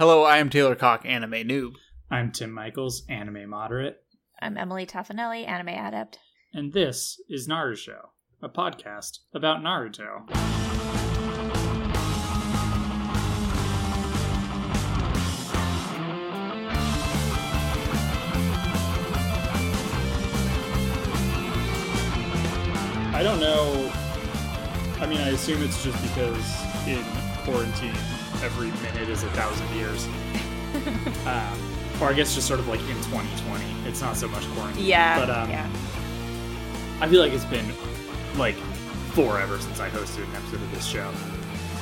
Hello, I am Taylor Cock, anime noob. I'm Tim Michaels, anime moderate, I'm Emily Taffanelli, anime adept. and this is Naruto, a podcast about Naruto. I don't know. I mean, I assume it's just because in quarantine, every minute is a thousand years. um, or I guess just sort of like in 2020. It's not so much quarantine. Yeah, But um, yeah. I feel like it's been like forever since I hosted an episode of this show.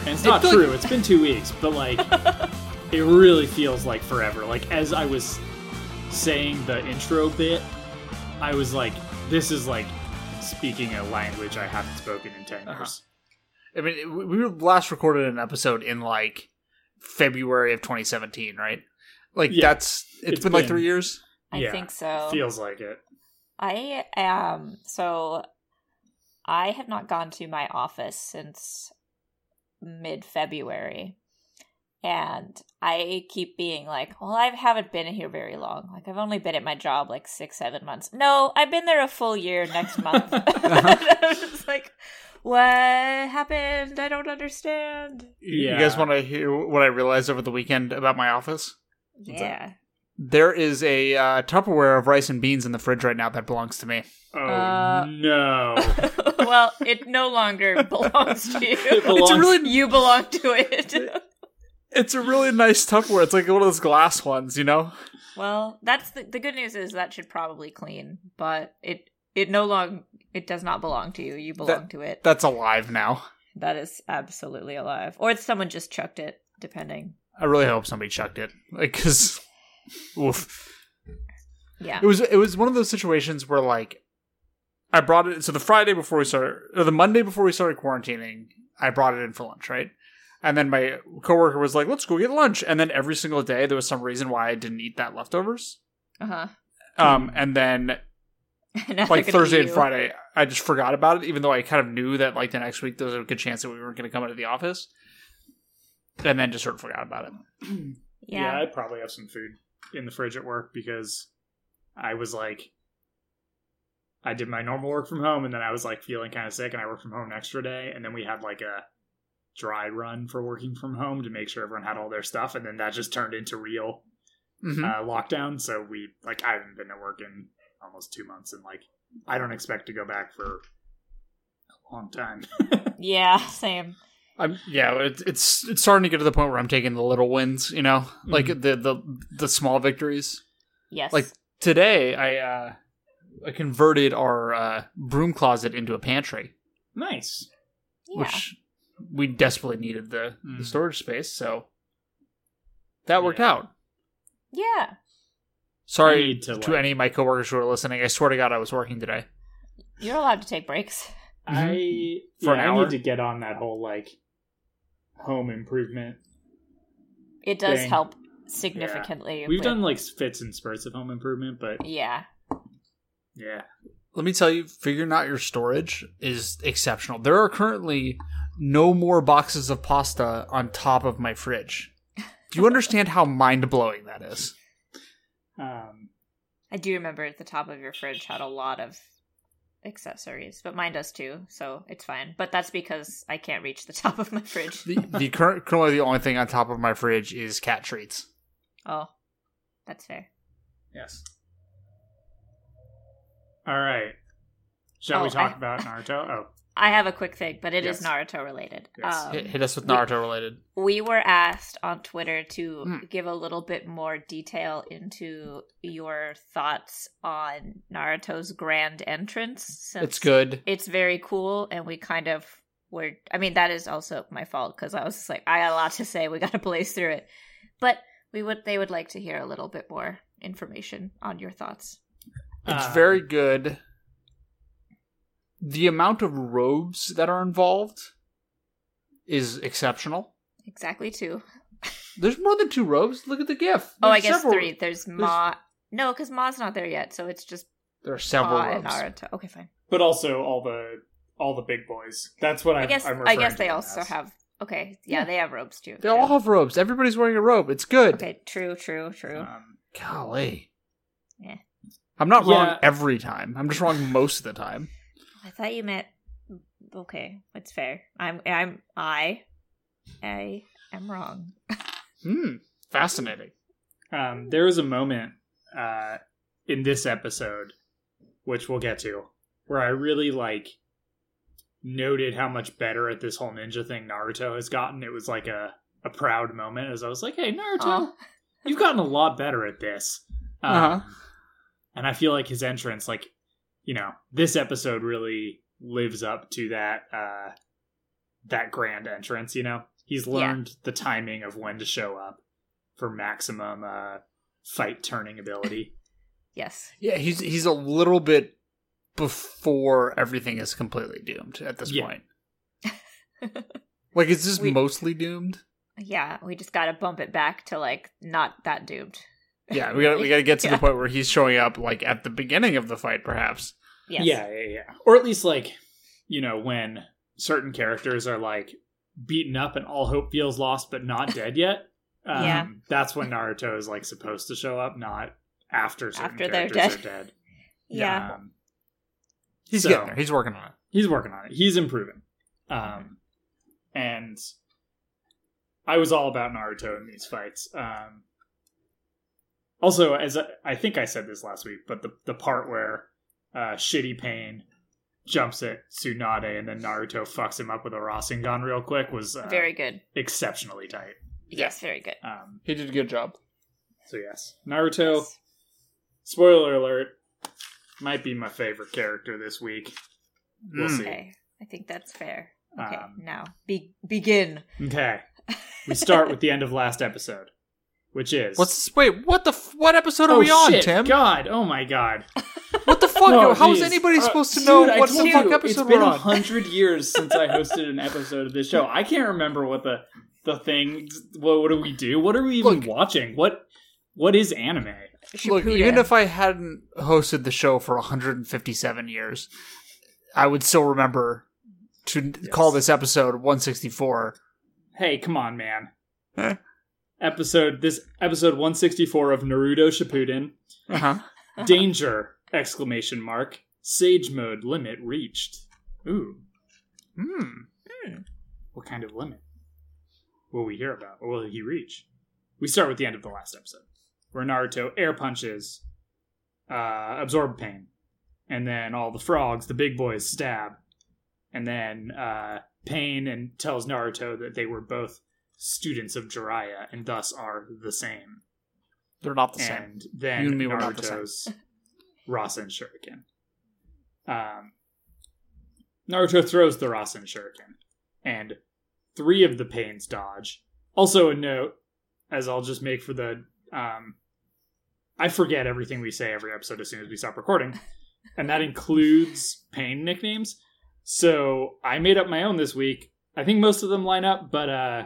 And it's not feel true, like- it's been two weeks, but like it really feels like forever. Like as I was saying the intro bit, I was like, this is like speaking a language I haven't spoken in 10 Uh-huh. Years. I mean, we were last recorded an episode in like February of 2017, right? Like Yeah. that's it's It's been, like three years. I yeah, think so. Feels like it. I am so I have not gone to my office since mid February. And I keep being like, well, I haven't been here very long. Like, I've only been at my job like six, seven months. No, I've been there a full year next month. I'm just like, what happened? I don't understand. Yeah. You guys want to hear what I realized over the weekend about my office? Yeah. There is a uh, Tupperware of rice and beans in the fridge right now that belongs to me. Oh Uh, no. well, it no longer belongs to you. It belongs- It's really, you belong to it. It's a really nice Tupperware. It's like one of those glass ones, you know. well, that's the, the good news is that should probably clean, but it it no long it does not belong to you. You belong to it. That's alive now. that is absolutely alive, or someone just chucked it, depending. I really hope somebody chucked it, like because, oof. Yeah. It was it was one of those situations where like I brought it so the Friday before we started or the Monday before we started quarantining, I brought it in for lunch, right? And then my coworker was like, "Let's go get lunch." And then every single day there was some reason why I didn't eat that leftovers. Uh huh. Um and then like Thursday and Friday, I just forgot about it even though I kind of knew that like the next week there was a good chance that we weren't going to come into the office. And then just sort of forgot about it. Yeah, Yeah. I probably have some food in the fridge at work because I was like, I did my normal work from home, and then I was like feeling kind of sick, and I worked from home an extra day, and then we had like a dry run for working from home to make sure everyone had all their stuff, and then that just turned into real Mhm. uh, lockdown. So we like I haven't been to work in almost two months, and like I don't expect to go back for a long time. yeah. Same. I'm yeah, it's it's it's starting to get to the point where I'm taking the little wins, you know, like Mhm. the the the small victories. Yes. Like today, I uh I converted our uh, broom closet into a pantry, nice. yeah. which we desperately needed the, Mm. the storage space, so that worked Yeah. out. yeah. Sorry to, to, like- any of my coworkers who are listening. I swear to God, I was working today. You're allowed to take breaks. I Mm-hmm. For yeah, an I hour? need to get on that whole like home improvement. It does Thing. help significantly. We've with- done like fits and spurts of home improvement, but Yeah. yeah, Let me tell you, figuring out your storage is exceptional. There are currently no more boxes of pasta on top of my fridge. Do you understand how mind blowing that is? um, I do remember at the top of your fridge had a lot of accessories, but mine does too, so it's fine. But that's because I can't reach the top of my fridge. The, the current, currently the only thing on top of my fridge is cat treats. oh, that's fair. yes. All right. Shall we Oh, talk I- about Naruto? Oh, I have a quick thing, but it is Yes. Naruto related. Yes. Um, hit, hit us with we- Naruto related. we were asked on Twitter to Hmm. give a little bit more detail into your thoughts on Naruto's grand entrance. Since It's good. It's very cool, and we kind of were. I mean, that is also my fault because I was just like, I got a lot to say. We got to blaze through it, but we would. They would like to hear a little bit more information on your thoughts. It's Uh, very good. The amount of robes that are involved is exceptional. Exactly two. There's more than two robes. Look at the GIF. Oh, I guess several- three. There's Ma. No, because Ma's not there yet, so it's just There are several Ma and robes. Naruto. Okay, fine. but also all the all the big boys. That's what I'm, I guess I'm I guess they them also as. have Okay, yeah, Yeah. they have robes too. They true. all have robes. Everybody's wearing a robe. It's good. Okay, true, true, true. Um, Golly. Yeah. I'm not wrong every time. I'm just wrong most of the time. I thought you meant. Okay, it's fair. I'm. I'm. I. I am wrong. Hmm. Fascinating. um, there was a moment uh, in this episode, which we'll get to, where I really like noted how much better at this whole ninja thing Naruto has gotten. It was like a a proud moment as I was like, "Hey, Naruto, Aw. you've gotten a lot better at this." Um, Uh-huh. And I feel like his entrance, like, you know, this episode really lives up to that uh that grand entrance, you know? He's Yeah. learned the timing of when to show up for maximum uh fight turning ability. Yes. Yeah, he's he's a little bit before everything is completely doomed at this Yeah. point. Like, is this We- mostly doomed? Yeah, we just gotta bump it back to like not that doomed. Yeah, we got we got to get to Yeah. the point where he's showing up like at the beginning of the fight, perhaps. Yes. Yeah, yeah, yeah. Or at least like, you know, when certain characters are like beaten up and all hope feels lost but not dead yet. Um, Yeah. That's when Naruto is like supposed to show up, not after certain After they're dead. are dead. Yeah. Um, He's So- getting there. He's working on it. he's working on it. He's improving. Um, and I was all about Naruto in these fights. Um, also, as I, I think I said this last week, but the the part where uh, Shitty Pain jumps at Tsunade and then Naruto fucks him up with a Rasengan real quick was uh, Very good. exceptionally tight. Yes, very good. Um, He did a good job. so yes, Naruto. Spoiler alert. Might be my favorite character this week. We'll Mm. see. Okay, I think that's fair. Okay, Um, now be- begin. Okay. We start with the end of last episode, which is What's this? Wait, what the? F- what episode are oh, we on, Tim? Oh shit, Tim? God! Oh my God! What the fuck? No, How is geez. anybody Uh, supposed to know I what the fuck you, episode It's been a hundred years since I hosted an episode of this show. I can't remember what the the thing. What, what do we do? What are we even Look. watching? What what is anime? Look, Shippuden. even if I hadn't hosted the show for 157 years, I would still remember to call this episode 164. Hey, come on, man! Eh? Episode this episode one sixty four of Naruto Shippuden. Uh-huh. Danger! Exclamation mark. Sage mode limit reached. Ooh. Hmm. What kind of limit will we hear about, or will he reach? We start with the end of the last episode, where Naruto air punches, uh, absorb pain, and then all the frogs, the big boys, stab, and then uh, Pain and tells Naruto that they were both students of Jiraiya and thus are the same. They're not the same. And then You and me were not the same. Naruto's Rasen Shuriken. Um, Naruto throws the Rasen Shuriken, and three of the pains dodge. Also, a note, as I'll just make for the. Um, I forget everything we say every episode as soon as we stop recording, and that includes pain nicknames. So I made up my own this week. I think most of them line up, but uh,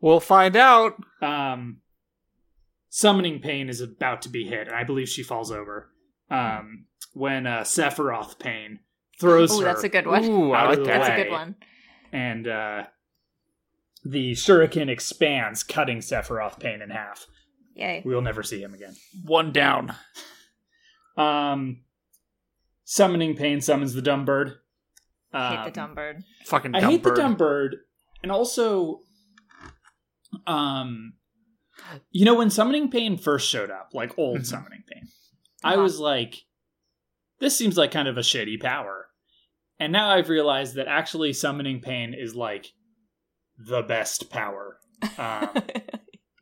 We'll find out. um, summoning pain is about to be hit, and I believe she falls over. Um, when uh, Sephiroth pain throws Oh, her that's a good one. Ooh, I like that. That's a good one. and uh, the shuriken expands, cutting Sephiroth pain in half. Yay. We will never see him again. One down. Um, summoning pain summons the dumb bird. Hate Um, the dumb bird. Fucking I hate bird. the dumb bird, and also, um, you know, when summoning pain first showed up, like old Mhm. summoning pain, I Uh-huh. was like, this seems like kind of a shitty power. And now I've realized that actually summoning pain is like the best power. Um,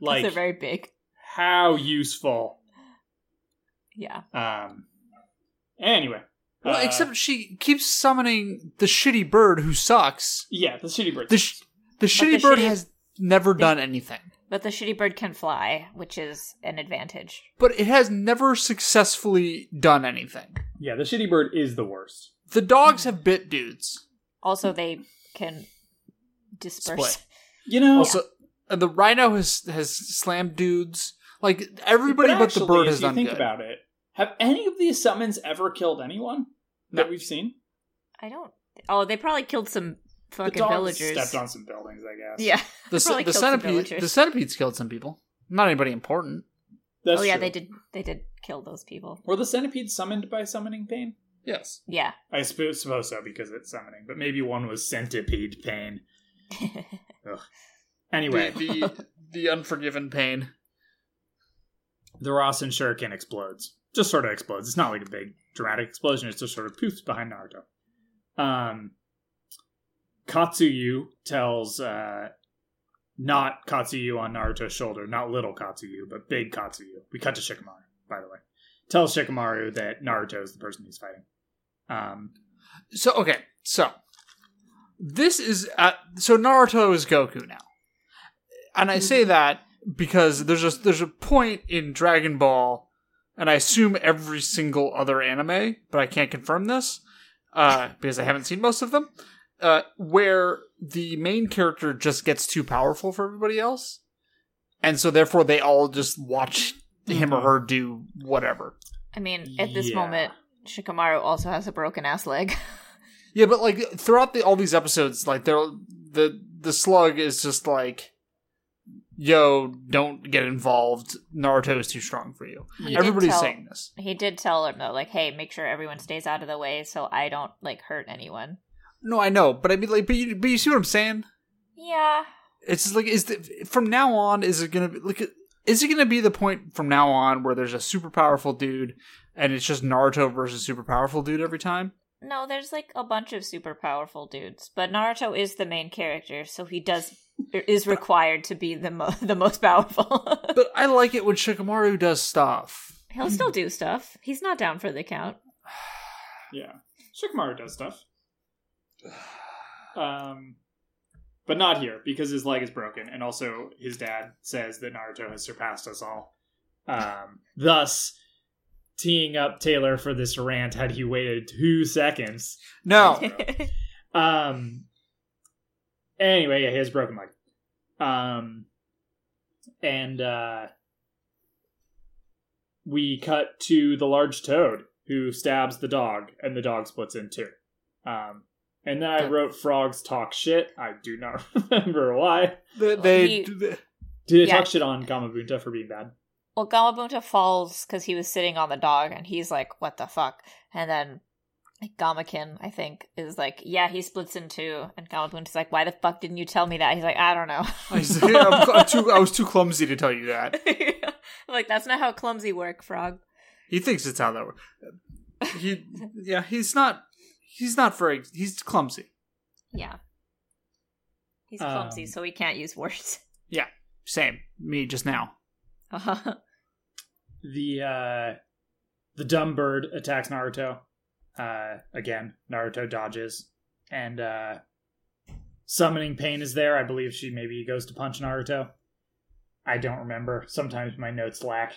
like they're very big. how useful. Yeah. Um, anyway, Well, uh, except she keeps summoning the shitty bird who sucks. yeah, the shitty bird. The sh- the shitty the bird shitty- has never done anything, But the shitty bird can fly, which is an advantage. but it has never successfully done anything. yeah, the shitty bird is the worst. The dogs have bit dudes. Also, they can disperse. Split. You know, Also, and the rhino has has slammed dudes. Like everybody but, the actually, bird if has you done think good. about it. Have any of these summons ever killed anyone No. that we've seen? I don't. Oh, they probably killed some fucking dogs villagers. stepped on some buildings, I guess. Yeah. The, Probably the killed some centipede. The centipedes killed some people. Not anybody important. That's oh yeah, true. they did. They did kill those people. Were the centipedes summoned by summoning pain? Yes. Yeah. I suppose, suppose so because it's summoning, but maybe one was centipede pain. Anyway, The, the the unforgiven pain. the Rasen Shuriken explodes. Just sort of explodes. It's not like a big dramatic explosion. It's just sort of poofs behind Naruto. Um, Katsuyu tells uh, not Katsuyu on Naruto's shoulder, not little Katsuyu, but big Katsuyu. We cut to Shikamaru, by the way. Tells Shikamaru that Naruto is the person he's fighting. Um, So okay, so this is at, so Naruto is Goku now, and I say that because there's a there's a point in Dragon Ball, and I assume every single other anime, but I can't confirm this uh, because I haven't seen most of them, uh, where the main character just gets too powerful for everybody else, and so therefore they all just watch him or Mhm. her do whatever. I mean, at this Yeah. moment, Shikamaru also has a broken ass leg. Yeah, but like throughout the, all these episodes, like they're the the slug is just like, "Yo, don't get involved. Naruto is too strong for you." He Everybody's tell- saying this. He did tell him though, like, "Hey, make sure everyone stays out of the way, so I don't like hurt anyone." No, I know, but I mean, like, but you, but you see what I'm saying? Yeah. It's just like, is the, from now on, is it gonna be like, is it gonna be the point from now on where there's a super powerful dude and it's just Naruto versus super powerful dude every time? No, there's like a bunch of super powerful dudes, but Naruto is the main character, so he does er, is required to be the mo- the most powerful. But I like it when Shikamaru does stuff. He'll still do stuff. He's not down for the count. Yeah, Shikamaru does stuff. Um, but not here because his leg is broken, and also his dad says that Naruto has surpassed us all. Um, thus, teeing up Taylor for this rant had he waited two seconds. No, Um. Anyway, yeah, he has a broken leg. Um, and uh, we cut to the large toad who stabs the dog, and the dog splits in two. Um, and then I wrote frogs talk shit. I do not remember why. they, they, He- they- Did they Yeah. talk shit on Gamabunta for being bad? well, Gamabunta falls because he was sitting on the dog, and he's like, "What the fuck?" And then Gamaken, I think, is like, "Yeah, he splits in two. And Gamabunta's like, "Why the fuck didn't you tell me that?" He's like, "I don't know." I, say, I'm, I'm too, I was too clumsy to tell you that. I'm like, that's not how clumsy work, Frog. He thinks it's how that works. He, yeah, he's not. He's not very. He's clumsy. Yeah. He's clumsy, Um, so he can't use words. Yeah. Same. Me just now. the uh the dumb bird attacks Naruto. Uh again, Naruto dodges and uh summoning pain is there. I believe she maybe goes to punch Naruto. I don't remember. Sometimes my notes lack.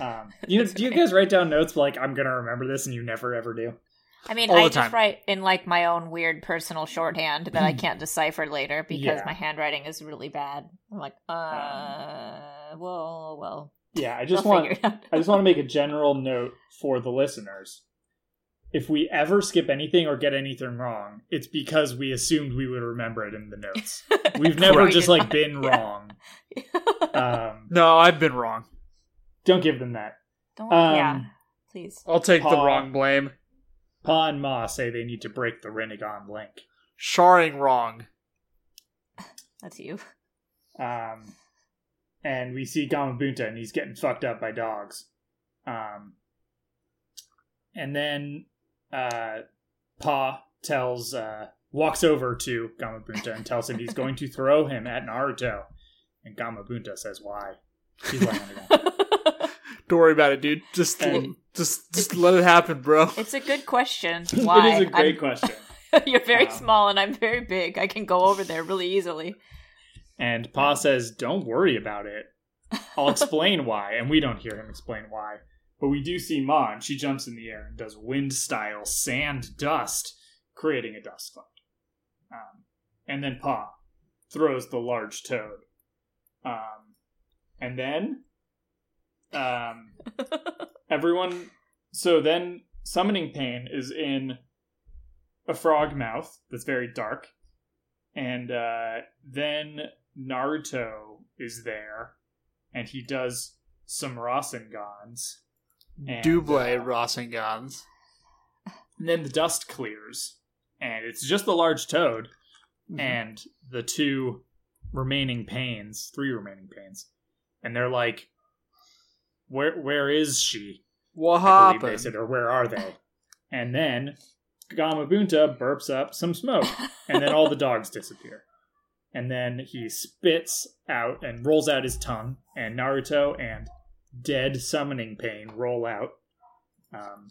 Um you know, do you guys write down notes like I'm going to remember this and you never ever do? I mean, I just write in like my own weird personal shorthand that I can't decipher later because Yeah. my handwriting is really bad. I'm like, uh, well, well. Yeah, I I'll just want figure it out. I just want to make a general note for the listeners. If we ever skip anything or get anything wrong, it's because we assumed we would remember it in the notes. We've never just like not. been Yeah. wrong. Um, No, I've been wrong. don't give them that. Don't, um, yeah, please. I'll take the wrong blame. Pa and Ma say they need to break the Rinnegan link. Sharing wrong. That's you. Um, and we see Gamabunta and he's getting fucked up by dogs. Um, and then uh, Pa tells, uh, walks over to Gamabunta and tells him he's going to throw him at Naruto. And Gamabunta says why. He's laying on the ground. Don't worry about it, dude. Just, And- just, just let it happen, bro. it's a good question. Why? it is a great I'm- question. You're very Um, small and I'm very big. I can go over there really easily. And Pa says, Don't worry about it. I'll explain why. And we don't hear him explain why. But we do see Ma, and she jumps in the air and does wind style sand dust, creating a dust cloud. Um, and then Pa throws the large toad. Um, and then um, everyone. So then summoning pain is in a frog mouth that's very dark. and uh, then Naruto is there, and he does some Rasengans. And, Double uh, Rasengans. And then the dust clears, and it's just the large toad Mm-hmm. and the two remaining pains, three remaining pains, and they're like, "Where, where is she?" What I believe they happened? said, or where are they? And then Gamabunta burps up some smoke, and then all the dogs disappear. And then he spits out and rolls out his tongue, and Naruto and Dead Summoning Pain roll out. Um,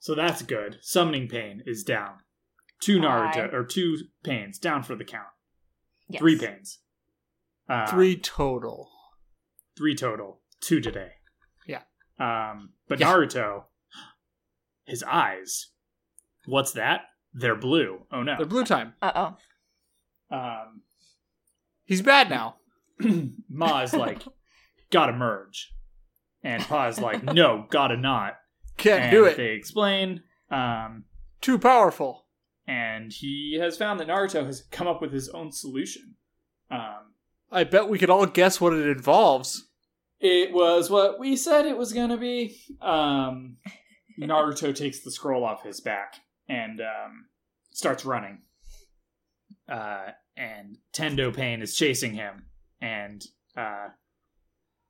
so that's good. Summoning Pain is down. Two Naruto, Hi. or two pains, down for the count. Yes. Three pains. Uh, Three total. three total. Two today. Yeah. Um, but Yeah. Naruto, his eyes, what's that? They're blue. Oh no. They're blue time. Uh oh. Um, He's bad now. Ma is like, gotta merge, and Pa is like, no, gotta not. Can't and do it. They explain. Um, Too powerful. and he has found that Naruto has come up with his own solution. Um, I bet we could all guess what it involves. It was what we said it was gonna be. Um, Naruto takes the scroll off his back and um, starts running. Uh, and Tendo Pain is chasing him, and uh,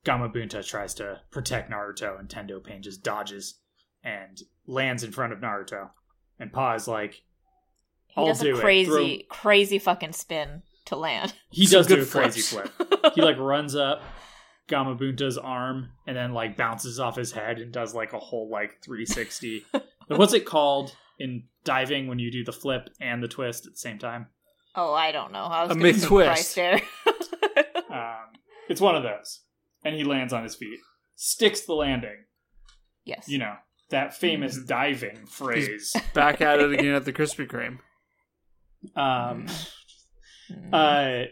Gamabunta tries to protect Naruto, and Tendo Pain just dodges and lands in front of Naruto. And Pa is like, He I'll does do a it. crazy, crazy fucking spin to land. he does do a good crazy flip. he like runs up Gamabunta's arm and then like bounces off his head and does like a whole like 360. What's it called in diving when you do the flip and the twist at the same time? oh, I don't know. I was A gonna mid say twist. Christ there. Um, it's one of those. And he lands on his feet, sticks the landing. yes. You know that famous diving phrase. Back at it again at the Krispy Kreme. Um, Mm. uh,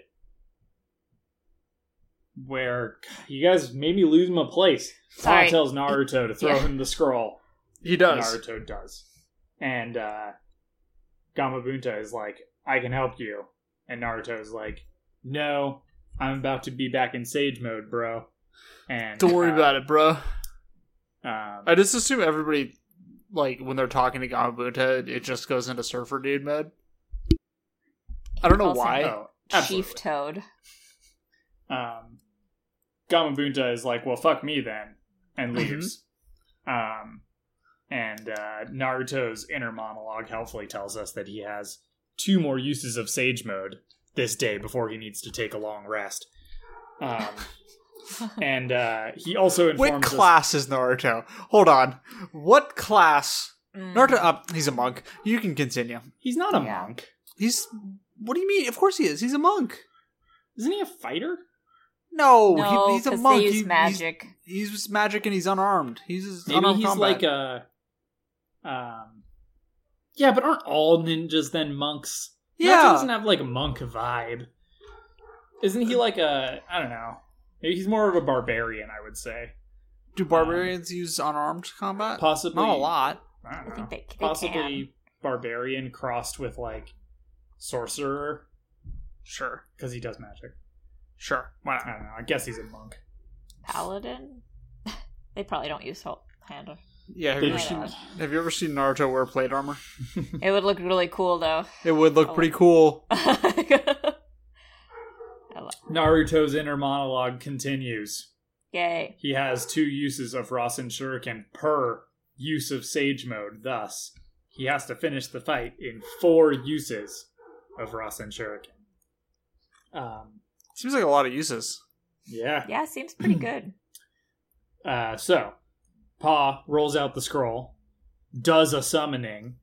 where you guys made me lose my place. Pa Sorry. tells Naruto to throw Yeah. him the scroll. He does. Naruto does. And uh Gamabunta is like, I can help you. And Naruto is like, No, I'm about to be back in Sage mode, bro. And Don't worry uh, about it, bro. Um, I just assume everybody, like, when they're talking to Gamabunta, it just goes into Surfer Dude mode. I don't know calls why. oh, Chief. Toad. Um, Gamabunta is like, well, fuck me then, and Mm-hmm. leaves. Um, and uh, Naruto's inner monologue helpfully tells us that he has two more uses of Sage Mode this day before he needs to take a long rest. Um, and uh, he also What informs us. class is Naruto? Hold on. What class? Mm. Naruto, uh, he's a monk. You can continue. He's not a Yeah. monk. He's. What do you mean? Of course he is. He's a monk. Isn't he a fighter? No, no, he, he's a monk. they use He- he's- magic. He's, just magic and he's unarmed. He's just Maybe unarmed he's combat. like a. Um, yeah, but aren't all ninjas then monks? Naruto yeah. doesn't have like a monk vibe. Isn't he like a I don't know. Maybe he's more of a barbarian, I would say. Do barbarians use unarmed combat? Possibly Not a lot. I, don't I think they, they Possibly can. barbarian crossed with like sorcerer Sure. because he does magic. Sure. Why I don't know. I guess he's a monk. Paladin. they probably don't use help handle. Yeah. Have you, ever seen, have you ever seen Naruto wear plate armor? It would look really cool though. It would look Oh. pretty cool. Naruto's inner monologue continues. Yay. He has two uses of Rasen Shuriken per use of Sage Mode. Thus, he has to finish the fight in four uses of Rasen Shuriken. Um, Seems like a lot of uses. yeah. Yeah, seems pretty good. Uh, so, Pa rolls out the scroll, does a summoning,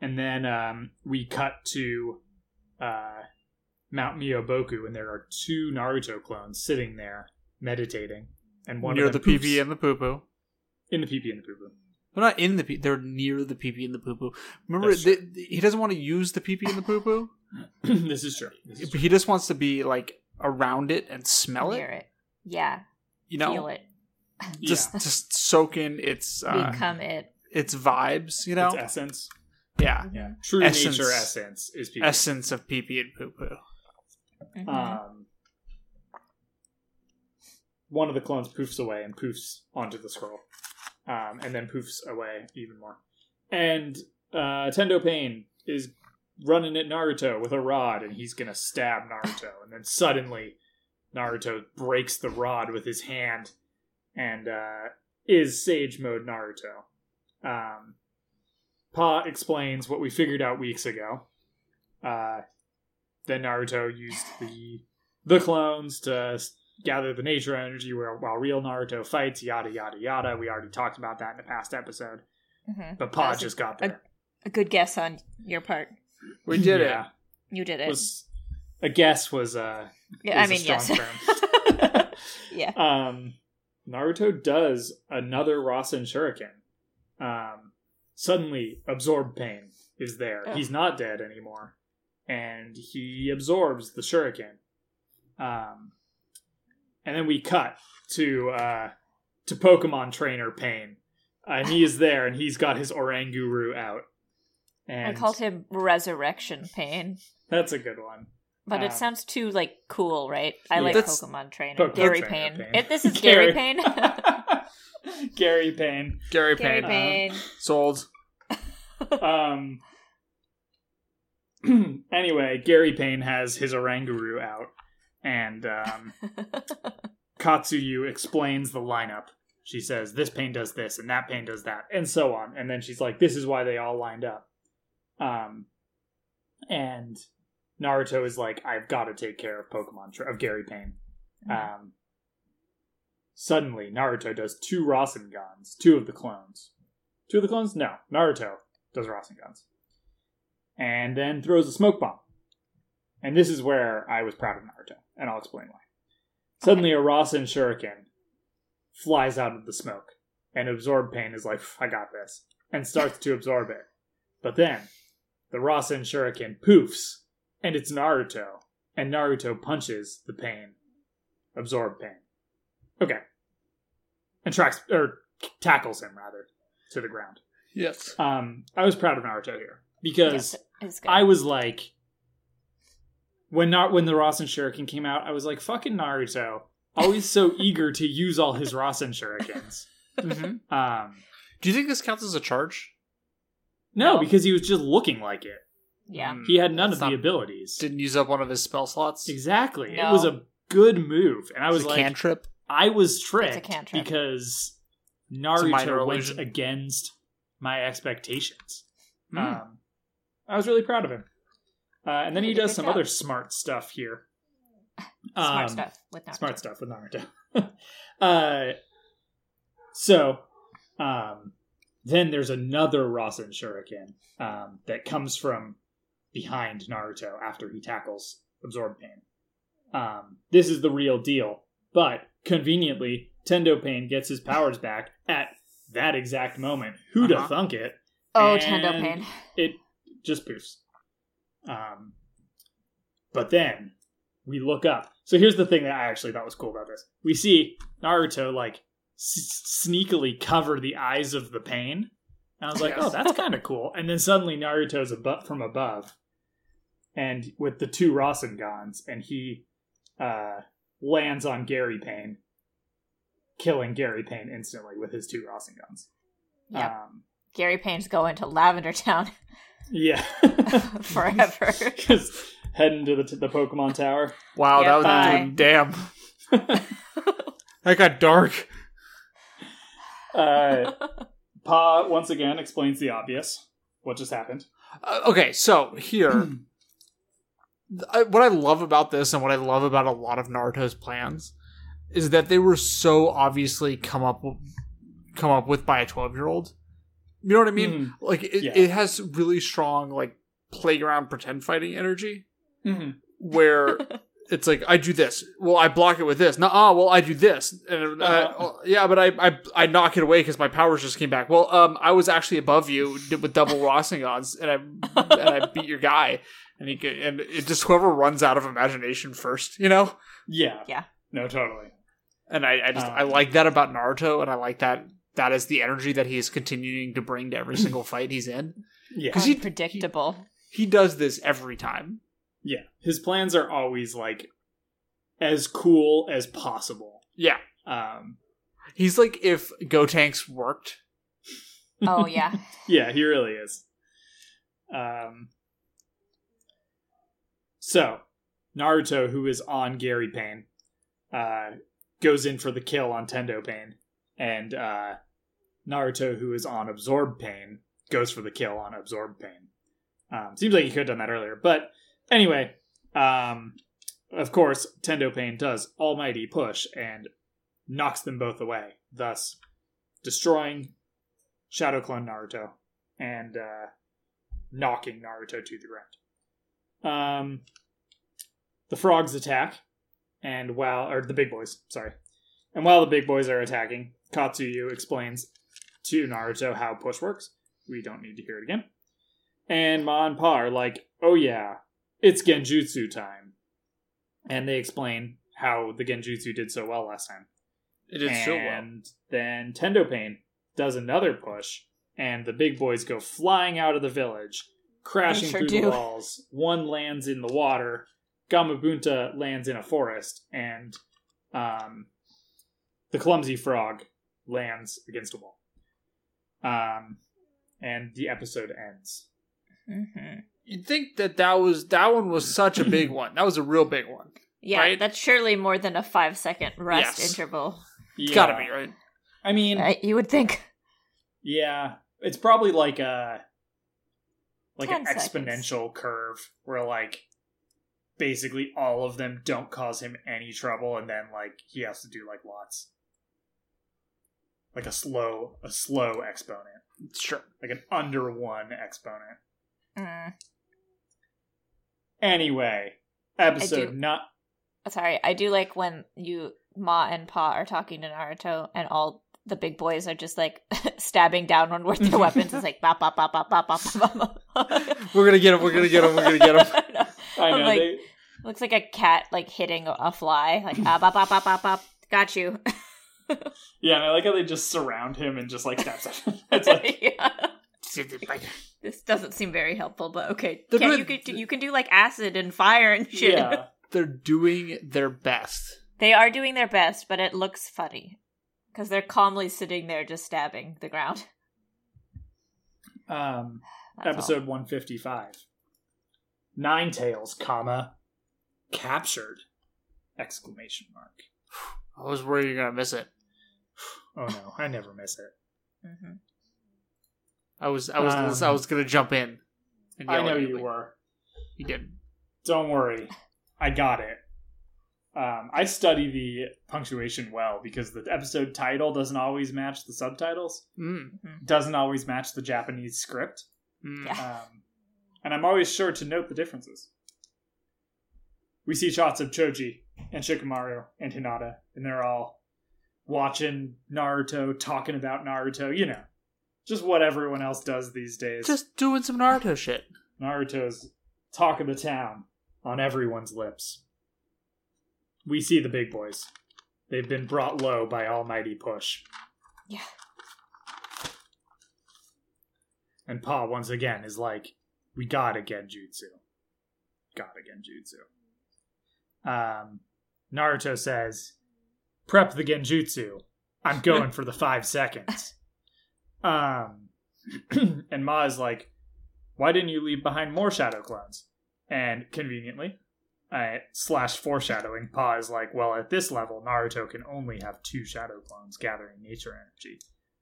and then um, we cut to uh, Mount Myoboku, and there are two Naruto clones sitting there meditating, and one near of the them pee poops pee and the poo poo. in the pee pee and the poo poo. They're not in the pee. They're near the pee pee and the poo poo. Remember, That's they, he doesn't want to use the pee pee and the poo poo. this is true. This is true. He just wants to be like around it and smell Near it. it. Yeah. You know, Feel it. just just soak in its uh, Become it. its vibes. You know, its essence. Yeah, Yeah, true Essence. nature essence is PP. essence of pee pee and poo poo. Mhm. Um, one of the clones poofs away and poofs onto the scroll, um, and then poofs away even more. And uh, Tendo Pain is running at Naruto with a rod, and he's gonna stab Naruto. and then suddenly, Naruto breaks the rod with his hand, and uh, is Sage Mode Naruto. Um, Pa explains what we figured out weeks ago. Uh, then Naruto used the the clones to gather the nature energy while, while real Naruto fights, yada yada yada. We already talked about that in the past episode, Mhm. but Pa That's a- just got there. A good guess on your part. We did yeah, You did it. Was a guess was uh yeah, I was a mean, yes. strong term. yeah. um, Naruto does another Rasen Shuriken. Um, suddenly, absorb pain is there. Oh. He's not dead anymore, and he absorbs the Shuriken. Um, and then we cut to uh, to Pokemon Trainer Pain, and he is there, and he's got his Oranguru out. And I called him Resurrection Pain. that's a good one. But Um, it sounds too like cool, right? I Yeah. like That's- Pokemon Trainer. Po- Gary Trainer Payne. Pain. It, this is Gary- Gary, Payne. Gary Payne. Gary Gary Payne Payne. sold. um anyway gary payne has his oranguru out and um katsuyu explains the lineup she says this pain does this and that pain does that and so on and then she's like this is why they all lined up um and naruto is like i've got to take care of pokemon of gary payne um suddenly naruto does two rasengans two of the clones two of the clones no naruto does rasengans and then throws a smoke bomb. And this is where I was proud of Naruto, and I'll explain why. Suddenly, a Rasen Shuriken flies out of the smoke, and Absorb Pain is like, I got this, and starts to absorb it. But then, the Rasen Shuriken poofs, and it's Naruto, and Naruto punches the pain, Absorb Pain. Okay. And tracks, or tackles him, rather, to the ground. Yes. Um, I was proud of Naruto here, because Yes, it's. I was like, when not when the Rasen Shuriken came out, I was like, fucking Naruto, always so eager to use all his Rasen Shurikens. hmm Um, Do you think this counts as a charge? No, No. because he was just looking like it. yeah. Mm. He had none It's of the abilities. Didn't use up one of his spell slots. exactly. It was a good move, and I I was was a like, cantrip. I was tricked cantrip. because a minor Naruto went illusion. against my expectations. Hmm. Um, I was really proud of him. Uh, and then he He did a does some job. other smart stuff here. Smart Um, stuff with Naruto. Smart stuff with Naruto. uh, so, um, then there's another Rasen Shuriken um, that comes from behind Naruto after he tackles Absorb Pain. Um, this is the real deal, but conveniently, Tendo Pain gets his powers back at that exact moment. Who'd have Uh-huh. thunk it? Oh, And Tendo Pain. It just poofs. Um, but then we look up. So here's the thing that I actually thought was cool about this. We see Naruto like s- sneakily cover the eyes of the pain. And I was like, Yes. oh, that's kind of cool. And then suddenly Naruto's above, from above, and with the two Rasengans, and he uh, lands on Gary Payne, killing Gary Payne instantly with his two Rasengans. Yep. Um, Gary Payne's going to Lavender Town yeah. forever. Just heading to the, to the Pokemon Tower. Wow, Yeah, that was bye. damn. that got dark. Uh, Pa once again explains the obvious. What just happened? Uh, okay, so here, I, what I love about this and what I love about a lot of Naruto's plans is that they were so obviously come up come up with by a twelve year old. You know what I mean? Mhm. Like it, Yeah. it has really strong like playground pretend fighting energy Mhm. where it's like I do this. Well, I block it with this. No, ah, well, I do this. And uh, Uh-huh. yeah, but I, I I knock it away because my powers just came back. Well, um, I was actually above you with double Rasengan's, and I and I beat your guy. And he could, and it just whoever runs out of imagination first, you know. Yeah. Yeah. No, totally. And I, I just I Um, like that about Naruto, and I like that that is the energy that he is continuing to bring to every single fight he's in. Yeah. 'Cause he- Unpredictable. He does this every time. Yeah. His plans are always like as cool as possible. Yeah. Um He's like if Gotenks worked. oh yeah. yeah, he really is. Um So, Naruto, who is on Gary Payne, uh, goes in for the kill on Tendo Pain, and uh, Naruto, who is on Absorb Pain, goes for the kill on Absorb Pain. Um, seems like he could have done that earlier, but anyway, um, of course, Tendo Pain does Almighty Push and knocks them both away, thus destroying Shadow Clone Naruto and uh, knocking Naruto to the ground. Um, the frogs attack, and while or the big boys, sorry, and while the big boys are attacking, Katsuyu explains to Naruto how push works. We don't need to hear it again. And Ma and Pa are like, "Oh yeah, it's Genjutsu time," and they explain how the Genjutsu did so well last time. It did and so well. then Tendo Pain does another push, and the big boys go flying out of the village, crashing sure through do. the walls. One lands in the water. Gamabunta lands in a forest, and um, the clumsy frog lands against a wall. Um, and the episode ends. hmm You'd think that that was that one was such a big one. That was a real big one. Yeah, Right? that's surely more than a five second rest Yes. interval. It's Gotta be right. I mean, Right? You would think. Yeah, it's probably like a like an 10 seconds. exponential curve where like basically all of them don't cause him any trouble and then like he has to do like lots. Like a slow a slow exponent. Sure. Like an under 1 exponent. Mm. Anyway, episode not Sorry, I do like when you Ma and Pa are talking to Naruto, and all the big boys are just like stabbing downward with their weapons. It's like bop bop bop bop bop bop bop. bop. We're gonna get him. We're gonna get him. We're gonna get him. I know. I know Like- they Looks like a cat like hitting a fly. Like ah bop bop bop bop bop. Got you. Yeah, and I like how they just surround him and just like it. It's like yeah. This doesn't seem very helpful, but okay. They're Can, doing- you could do, you can do like acid and fire and shit. yeah. They're doing their best. They are doing their best, but it looks funny because they're calmly sitting there just stabbing the ground. Um That's all. episode 155 nine tails comma captured exclamation mark I was worried you're gonna miss it. oh no i never miss it Mhm. I was. I was. Um, I was gonna jump in. and i know you but were You didn't. don't worry i got it um, i study the punctuation well because the episode title doesn't always match the subtitles Mm. doesn't always match the japanese script Mm. Yeah. um, and i'm always sure to note the differences we see shots of choji and shikamaru and hinata and they're all watching naruto talking about naruto you know just what everyone else does these days Just doing some Naruto shit. naruto's talk of the town on everyone's lips we see the big boys they've been brought low by almighty push Yeah. And Pa once again is like, "We gotta genjutsu, gotta genjutsu." Um, Naruto says, "Prep the genjutsu. I'm going for the five seconds." Um, and Ma is like, "Why didn't you leave behind more shadow clones?" And conveniently, uh, slash foreshadowing, Pa is like, "Well, at this level, Naruto can only have two shadow clones gathering nature energy."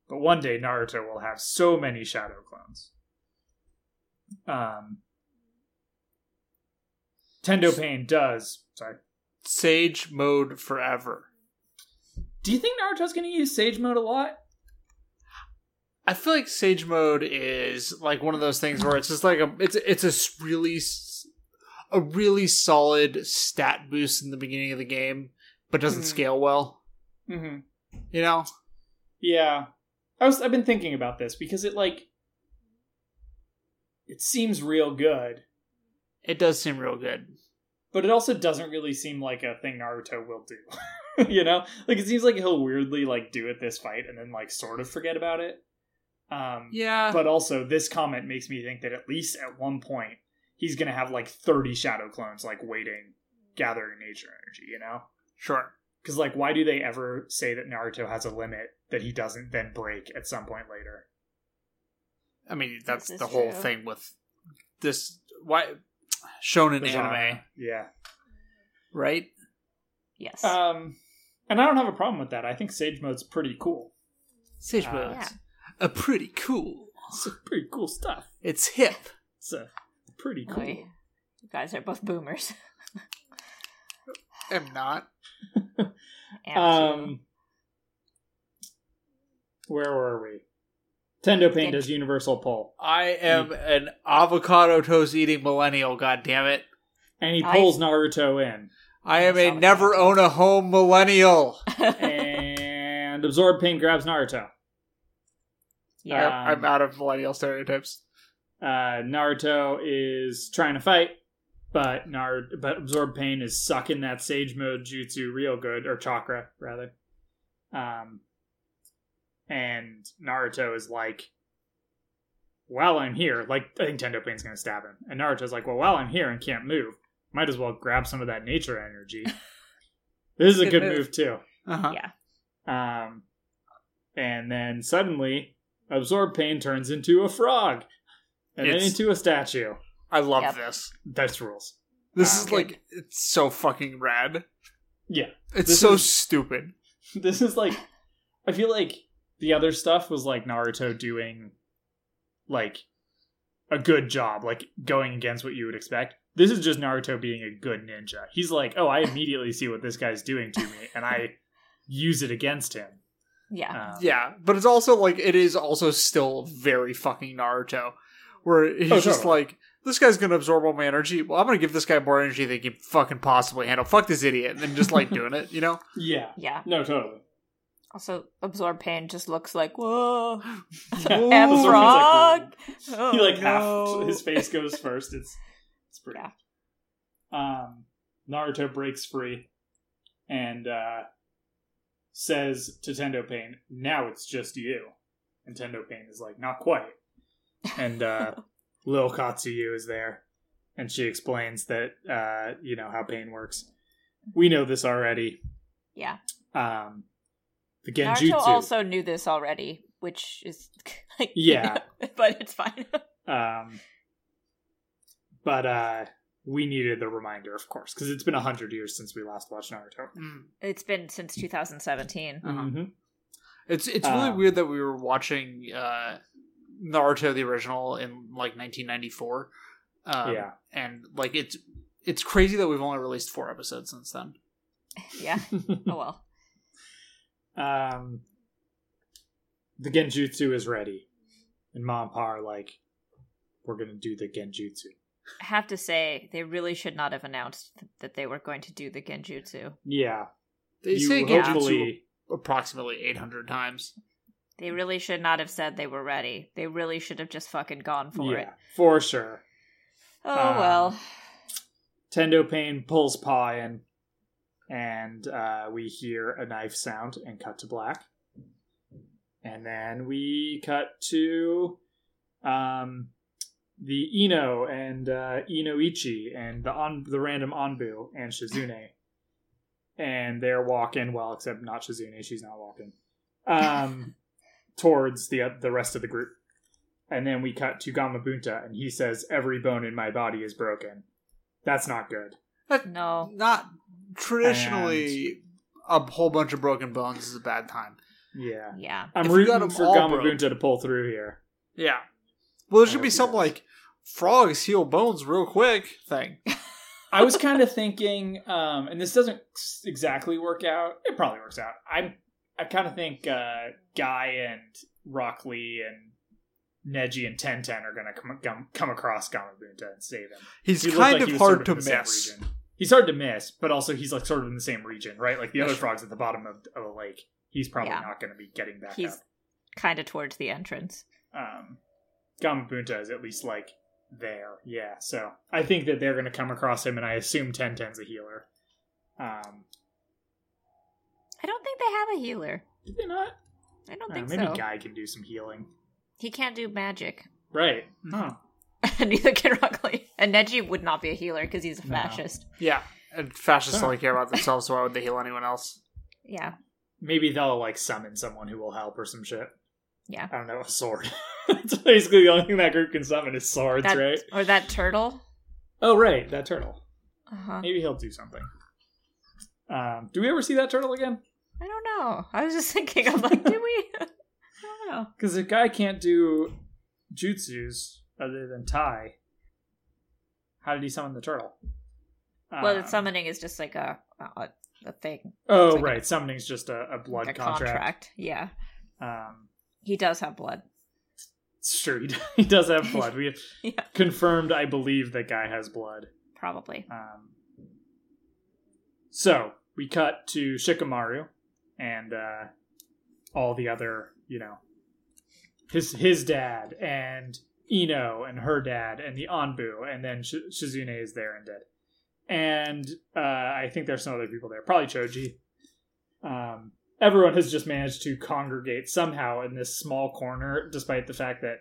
But one day Naruto will have so many shadow clones. Um Tendo Pain does sorry. Sage mode forever. Do you think Naruto's gonna use Sage Mode a lot? I feel like Sage mode is like one of those things where it's just like a it's it's a really a really solid stat boost in the beginning of the game, but doesn't Mhm. scale well. Mm-hmm. You know, Yeah. I was I've been thinking about this because it like it seems real good, it does seem real good. but it also doesn't really seem like a thing Naruto will do. you know? Like it seems like he'll weirdly like do it this fight and then like sort of forget about it. Um, Yeah. but also this comment makes me think that at least at one point he's gonna have like 30 shadow clones like waiting gathering nature energy you know sure. because like why do they ever say that naruto has a limit that he doesn't then break at some point later I mean, that's the whole true. thing with this. Why shown in The anime, genre. yeah right? Yes. um and i don't have a problem with that i think sage mode's pretty cool Sage Uh, mode's yeah. A pretty cool. it's pretty cool stuff It's hip. it's a pretty cool Oy. You guys are both boomers. I'm not. Um where were we tendo pain does universal pull I am an avocado toast eating millennial. God damn it! and he I- pulls naruto in I am a Avocado never own a home millennial. and absorb pain grabs naruto yeah. Um, I'm out of millennial stereotypes. uh, Naruto is trying to fight, but Nar- but Absorb Pain is sucking that Sage Mode Jutsu real good, or chakra rather. Um, and Naruto is like, "While I'm here, like I think Tendo Pain's gonna stab him," and Naruto's like, "Well, while I'm here and can't move, might as well grab some of that nature energy." this is a Good good move. move too. Uh-huh. yeah. Um, and then suddenly, Absorb Pain turns into a frog, and then into a statue. I love Yep. this. That's rules. This Ah, is good. like it's so fucking rad. Yeah, It's This so is- stupid. this is like, I feel like the other stuff was like Naruto doing, like, a good job, like going against what you would expect. This is just Naruto being a good ninja. He's like, oh, I immediately see what this guy's doing to me, and I use it against him. Yeah. Um, Yeah, but it's also like it is also still very fucking Naruto, where he's Oh, just totally. like, this guy's gonna absorb all my energy. Well, I'm gonna give this guy more energy than he can fucking possibly handle. Fuck this idiot, and just like doing it, you know? yeah, yeah. no, totally. Also, absorb pain just looks like whoa. Yeah, Ooh. M Absorb Pain's like, "Whoa." Oh, he like no. half his face goes first. It's it's pretty. Yeah. Um, Naruto breaks free and uh, says to Tendo Pain, "Now it's just you." And Tendo Pain is like, "Not quite." And uh, Lil Katsuyu is there, and she explains that uh, you know how pain works. We know this already. Yeah. Um, the Genjutsu. Naruto also knew this already, which is like Yeah. but it's fine. Um, but uh, we needed the reminder, of course, because it's been a hundred years since we last watched Naruto. Mm. it's been since 2017. Uh-huh. Mhm. It's it's really Um, weird that we were watching uh, Naruto the original in like 1994. Um, yeah, and like it's it's crazy that we've only released four episodes since then. Yeah. Oh well. um, the Genjutsu is ready, and Mom and Pa are like, "We're gonna do the Genjutsu." I have to say, they really should not have announced th- that they were going to do the genjutsu. Yeah, They you say Genjutsu hopefully. approximately 800 times. They really should not have said they were ready. They really should have just fucking gone for yeah, it. for sure. Oh Um, well. Tendo Pain pulls Pa in, and uh, we hear a knife sound and cut to black. And then we cut to um, the Ino and uh, Inoichi and the on the random Anbu and Shizune. and they're walking, well, except not Shizune, she's not walking, um, towards the the rest of the group. And then we cut to Gamabunta, and he says, "Every bone in my body is broken." That's not good. No. Not traditionally, a whole bunch of broken bones is a bad time. Yeah, Yeah. I'm If you got rooting 'em for Gamabunta broke. to pull through here. Yeah. Well, there I should be he some like frogs heal bones real quick thing. I was kind of thinking, um, and this doesn't exactly work out. It probably works out. I'm, I kind of think uh, Guy and Rock Lee and Neji and Ten Ten are gonna come come, come across Gamabunta and save him. He's He kind like of he hard sort to in the same miss. He's hard to miss, but also he's like sort of in the same region, right? Like the other frogs at the bottom of, of a lake. He's probably Yeah. not going to be getting back He's up. kind of towards the entrance. um, Gamabunta is at least like there. Yeah, so I think that they're going to come across him, and I assume Ten Ten's a healer. Um, I don't think they have a healer. did they not? I don't Uh, think maybe so. Maybe Guy can do some healing. He can't do magic. Right. Huh. Neither can Rock Lee. And Neji would not be a healer because he's a No. fascist. Yeah, and fascists only care about themselves, so why would they heal anyone else? Yeah. Maybe they'll like summon someone who will help or some shit. Yeah. I don't know, a sword. That's basically the only thing that group can summon is swords, That, right? Or that turtle. Oh, right, that turtle. Uh-huh. Maybe he'll do something. Um, do we ever see that turtle again? I don't know. I was just thinking, I'm like, do we? I don't know. Because the guy can't do jutsus other than Tai. How did he summon the turtle? Well, Um, the summoning is just like a a, a thing, Oh, like right. Summoning's just a, a blood like a contract. contract. Yeah, Um, he does have blood. It's true. He, he does have blood. We Yeah, confirmed, I believe, that guy has blood. probably. Um, so we cut to Shikamaru and uh, all the other, you know, his his dad and Ino and her dad and the Anbu, and then Sh- Shizune is there and dead. And uh, I think there's some other people there, probably Choji. Um, everyone has just managed to congregate somehow in this small corner, despite the fact that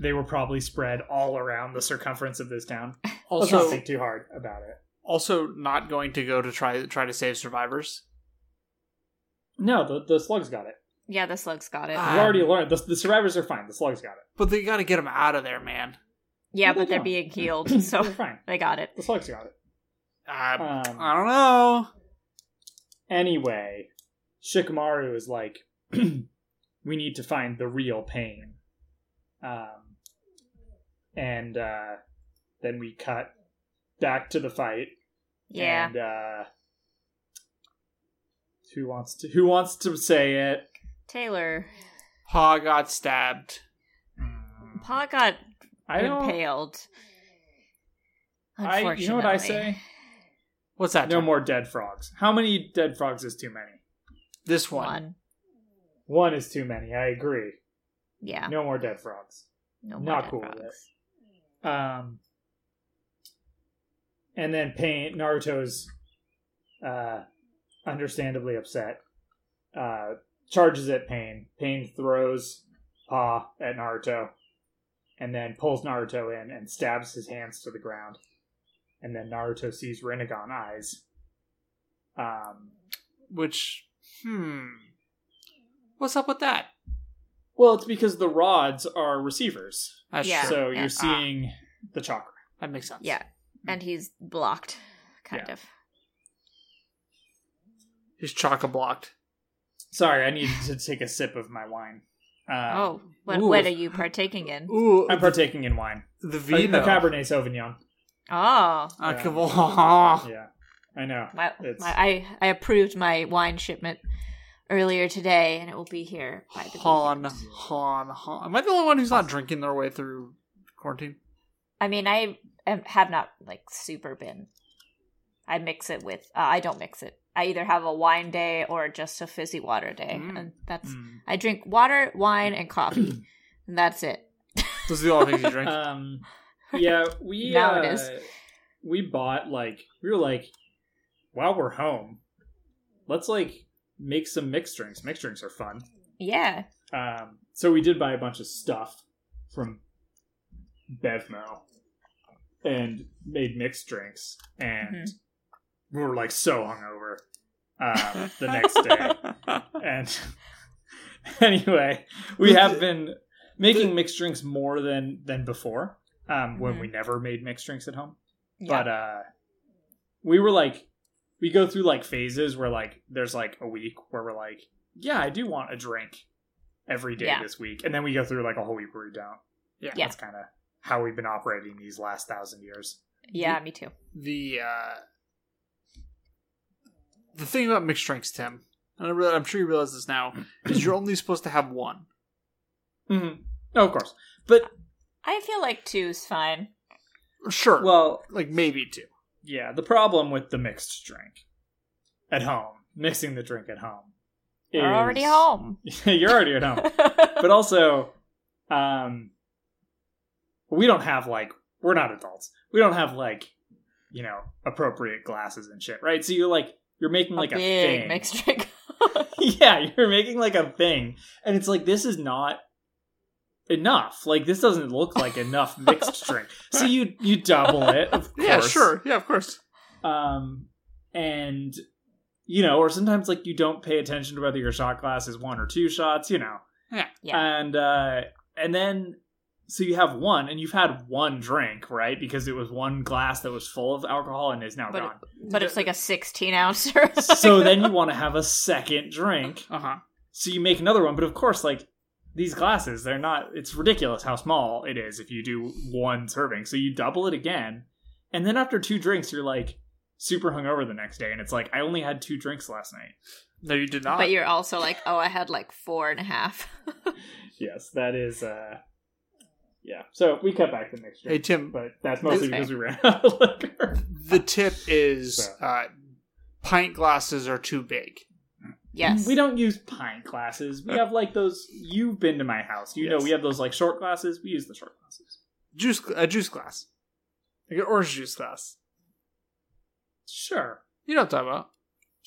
they were probably spread all around the circumference of this town. Let's not Also, think too hard about it. also not going to go to try try to save survivors. No, the, the slugs got it. Yeah, the slugs got it. Ah. We've already learned. The, the survivors are fine. The slugs got it. But they got to get them out of there, man. yeah, no, but they're don't. being healed, so They're fine. they got it. The slugs got it. I, Um, I don't know. anyway, Shikamaru is like, we need to find the real pain. Um, and uh, then we cut back to the fight. Yeah, And uh, who wants to? Who wants to say it? Taylor. Pa got stabbed. Pa got I impaled. I. You know what I say? What's that? No term? more dead frogs. How many dead frogs is too many? This one. One. One is too many. I agree. Yeah. No more dead frogs. No, not more cool dead with frogs. Um, and then Pain Naruto's uh, understandably upset. Uh, charges at Pain. Pain throws Pa at Naruto, and then pulls Naruto in and stabs his hands to the ground. And then Naruto sees Rinnegan eyes. Um, Which, hmm. What's up with that? well, it's because the rods are receivers, That's Yeah. true. so you're seeing the chakra. that makes sense. Yeah, and he's blocked, kind Yeah. of. He's chakra blocked. Sorry, I need to take a sip of my wine. Uh, oh, what, ooh. what are you partaking in? Ooh, I'm partaking in wine. the A, vino. the Cabernet Sauvignon. Oh, Ah, Yeah. come on. Yeah, I know. my, my, I I approved my wine shipment earlier today, and it will be here by the Han, weekend. Han, Han. Am I the only one who's not drinking their way through quarantine? I mean, I am, have not like super been. I mix it with. Uh, I don't mix it. I either have a wine day or just a fizzy water day, Mm. and that's. Mm. I drink water, wine, and coffee, and that's it. Those are the only things you drink. Um, yeah, we Now uh, it is. we bought like we were like, while we're home, let's like make some mixed drinks. Mixed drinks are fun. Yeah, Um, so we did buy a bunch of stuff from Bevmo and made mixed drinks, and Mhm. we were like so hungover um, the next day. And anyway, we have been making mixed drinks more than than before. Um, when Mhm. we never made mixed drinks at home, yeah. but uh, we were like, we go through like phases where like there's like a week where we're like, yeah, I do want a drink every day Yeah. this week, and then we go through like a whole week where we don't. Yeah. Yeah. That's kind of how we've been operating these last thousand years. yeah, me too. the uh, the thing about mixed drinks, Tim, and I real- I'm sure you realize this now, is you're only supposed to have one. Mm-hmm. Oh, of course, but I feel like two is fine. Sure. well, like maybe two. Yeah, the problem with the mixed drink at home, mixing the drink at home, is We're already home. you're already at home, but also, um, we don't have like we're not adults. We don't have like you know appropriate glasses and shit, right? So you're like you're making like a, big thing. mixed drink. yeah, you're making like a thing, and it's like this is not enough. Like this doesn't look like enough mixed drink. So you you double it, of course. Yeah, sure. Yeah, of course. Um, and you know, or sometimes like you don't pay attention to whether your shot glass is one or two shots. You know, Yeah. yeah. and uh, and then so you have one, and you've had one drink, right? Because it was one glass that was full of alcohol and is now But- gone. But it's like a 16 ounce. so then you want to have a second drink. Uh huh. So you make another one, but of course, like these glasses, they're not. It's ridiculous how small it is if you do one serving. So you double it again, and then after two drinks, you're like super hungover the next day, and it's like I only had two drinks last night. No, you did not. But you're also like, oh, I had like four and a half. Yes, that is. uh Yeah. So we cut back the next hey Tim, but that's mostly That's because we ran out of liquor. the tip is So. uh, pint glasses are too big. Yes. We don't use pint glasses. We have like those. You've been to my house. You know, we have those like short glasses. We use the short glasses. Juice, a juice glass, like an orange juice glass. Sure. You know what I'm talking about.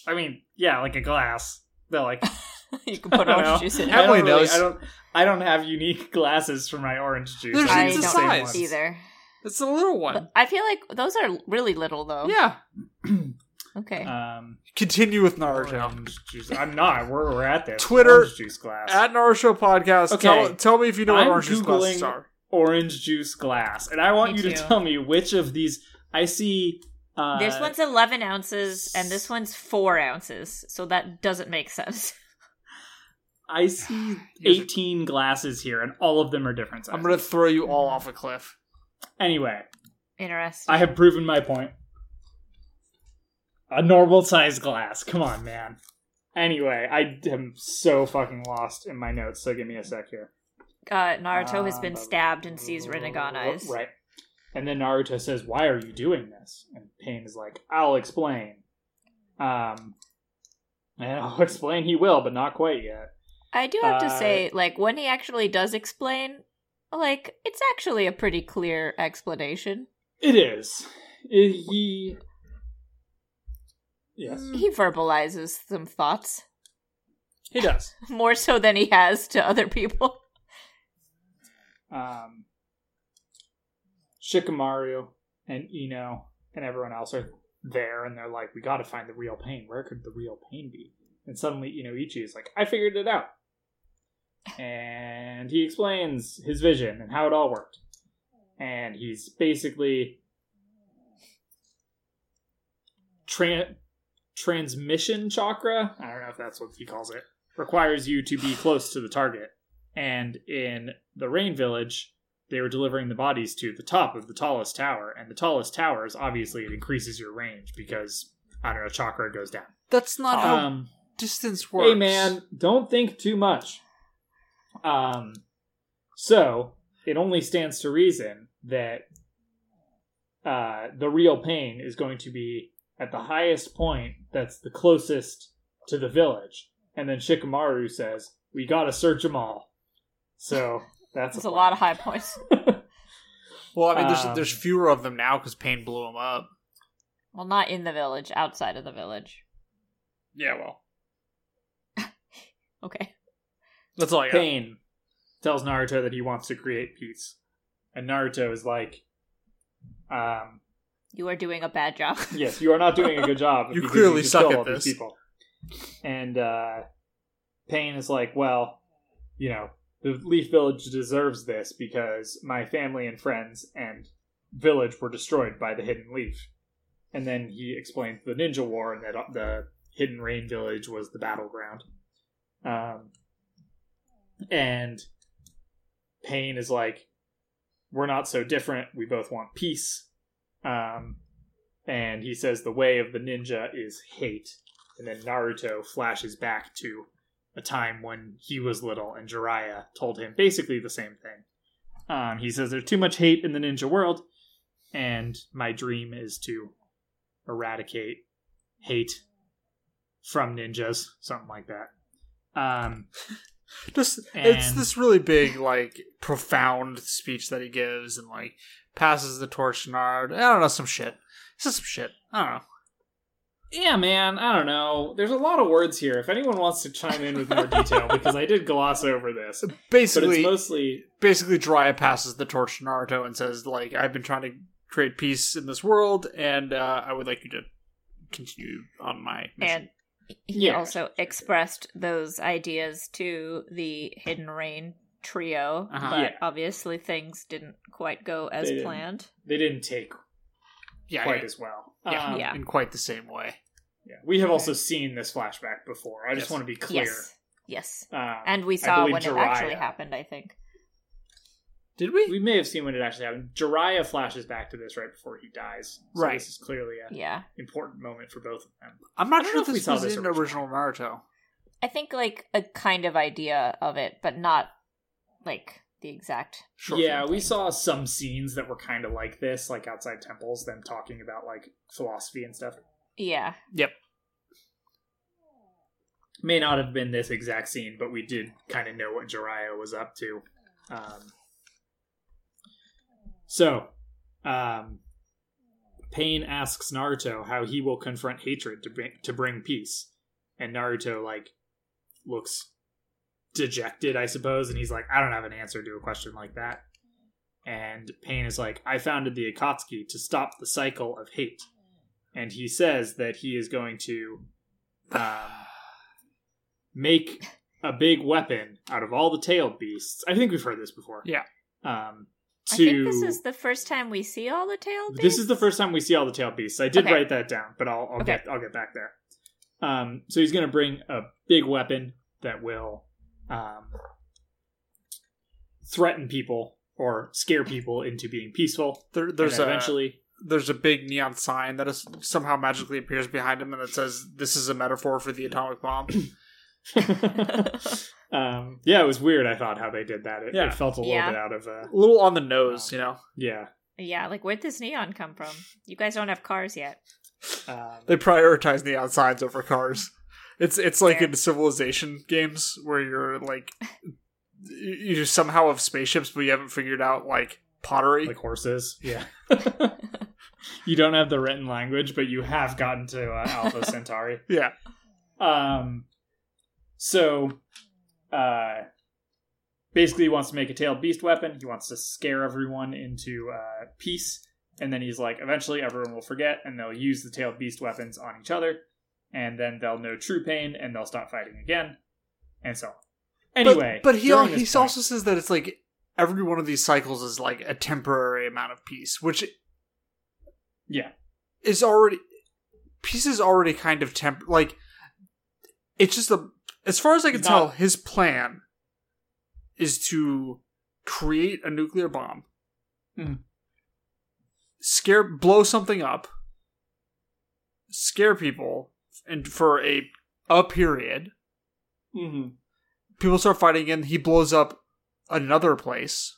I mean, yeah, like a glass. They're like you can put orange know. juice in I don't Emily really- knows. I don't. I don't have unique glasses for my orange juice. There's- I it's a don't size. either. It's a little one. But I feel like those are really little though. Yeah. Okay. Um, Continue with Naruto. orange juice. I'm not. We're, we're at this. Twitter, orange juice glass. At Naruto podcast, Okay. tell, tell me if you know I'm orange juice glasses Googling- are. orange juice glass, and I want Me you to tell me which of these I see. Uh, this one's 11 ounces and this one's 4 ounces. So that doesn't make sense. I see Here's a- 18 glasses here, and all of them are different sizes. I'm gonna throw you all off a cliff. Anyway, Interesting. I have proven my point. A normal sized glass. Come on, man. Anyway, I am so fucking lost in my notes, so give me a sec here. uh, Naruto has been Uh, stabbed and sees Rinnegan eyes. Right. And then Naruto says, Why are you doing this? And Pain is like, I'll explain. Um, and I'll explain he will, but not quite yet. I do have to Uh, say, like, when he actually does explain, like, it's actually a pretty clear explanation. It is. I- he. Yes. He verbalizes some thoughts He does. more so than he has to other people. um, Shikamaru and Ino and everyone else are there, and they're like, "We got to find the real pain. Where could the real pain be?" And suddenly, Inoichi is like, "I figured it out," and he explains his vision and how it all worked. And he's basically tran- transmission chakra. I don't know if that's what he calls it. Requires you to be close to the target and in the rain village they were delivering the bodies to the top of the tallest tower and the tallest towers obviously it increases your range because i don't know chakra goes down That's not how um distance works. hey man don't think too much um so it only stands to reason that uh the real pain is going to be at the highest point that's the closest to the village and then shikamaru says we gotta search them all so that's There's a lot of high points. Well, I mean, there's Um, there's fewer of them now because Pain blew them up. Well, not in the village, outside of the village. Yeah, well, Okay. that's all I got. Pain tells Naruto that he wants to create peace. And Naruto is like, um, You are doing a bad job. yes, you are not doing a good job. You clearly just suck killed at all these this. People. And uh, Pain is like, well, you know, the Leaf Village deserves this because my family and friends and village were destroyed by the Hidden Leaf. And then he explains the Ninja War and that the Hidden Rain Village was the battleground. Um, and Pain is like, we're not so different. We both want peace. Um, and he says the way of the ninja is hate. And then Naruto flashes back to a time when he was little and Jiraiya told him basically the same thing. Um, he says there's too much hate in the ninja world, and my dream is to eradicate hate from ninjas, something like that. Um, Just it's this really big, like profound speech that he gives, and like passes the torch to Naruto. I don't know some shit. It's just some shit. I don't know. yeah, man, I don't know. There's a lot of words here. If anyone wants to chime in with more detail, because I did gloss over this, but Basically, it's mostly basically Jiraiya passes the torch to Naruto and says, like, I've been trying to create peace in this world, and uh, I would like you to continue on my mission. And he Yeah. also expressed those ideas to the Hidden Rain trio, Uh-huh. but Yeah. obviously things didn't quite go as They planned. they didn't take yeah, quite yeah, as well. yeah, Um, Yeah. in quite the same way. yeah. We have also seen this flashback before. I just Yes. want to be clear. Yes. Yes. Um, And we saw believe when it actually happened, I think. Did we? We may have seen when it actually happened. Jiraiya flashes back to this right before he dies. So Right. This is clearly an Yeah. important moment for both of them. I'm not sure if if we this saw was this in original. original Naruto. I think like a kind of idea of it, but not like the exact. Sure. yeah, we saw some scenes that were kind of like this, like outside temples, them talking about like philosophy and stuff. Yeah. Yep. May not have been this exact scene, but we did kind of know what Jiraiya was up to. Um, so, um, Pain asks Naruto how he will confront hatred to bring to bring peace, and Naruto like looks dejected, I suppose, and he's like, "I don't have an answer to a question like that." And Pain is like, "I founded the Akatsuki to stop the cycle of hate," and he says that he is going to um, make a big weapon out of all the tailed beasts. I think we've heard this before. Yeah. Um, to I think this is the first time we see all the tail. this is the first time we see all the tail beasts. I did Okay. write that down, but I'll, I'll Okay. get I'll get back there. Um, so he's going to bring a big weapon that will um, threaten people or scare people into being peaceful. There, there's and a eventually, there's a big neon sign that is somehow magically appears behind him, and it says, "This is a metaphor for the atomic bomb." um, yeah, it was weird. I thought how they did that. It, Yeah. it felt a little Yeah. bit out of uh, a little on the nose, you know. yeah. Yeah, like where'd this neon come from? You guys don't have cars yet. Um, They prioritize neon signs over cars. It's it's like in civilization games where you're like you you somehow have spaceships, but you haven't figured out like pottery. like horses. Yeah. you don't have the written language, but you have gotten to uh, Alpha Centauri. yeah, Um, so, uh, basically, he wants to make a tailed beast weapon. He wants to scare everyone into uh, peace, and then he's like, eventually, everyone will forget, and they'll use the tailed beast weapons on each other, and then they'll know true pain, and they'll stop fighting again, and so on. Anyway, but, but he he point- also says that it's like every one of these cycles is like a temporary amount of peace, which yeah, is already peace is already kind of temp like it's just a as far as I can It's tell, his plan is to create a nuclear bomb, Mhm. scare, blow something up, scare people, and for a a period, mm-hmm. people start fighting again. He blows up another place.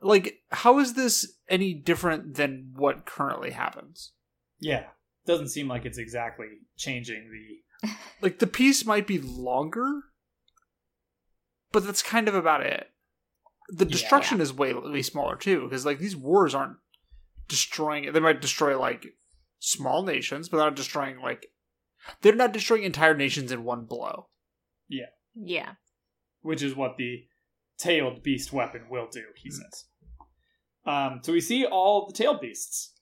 Like, how is this any different than what currently happens? yeah, doesn't seem like it's exactly changing the like the piece might be longer but that's kind of about it the Yeah. destruction is way, way smaller too because like these wars aren't destroying it. they might destroy like small nations but they're not destroying like they're not destroying entire nations in one blow Yeah. Yeah. Which is what the tailed beast weapon will do, he says. Um, so we see all the tailed beasts.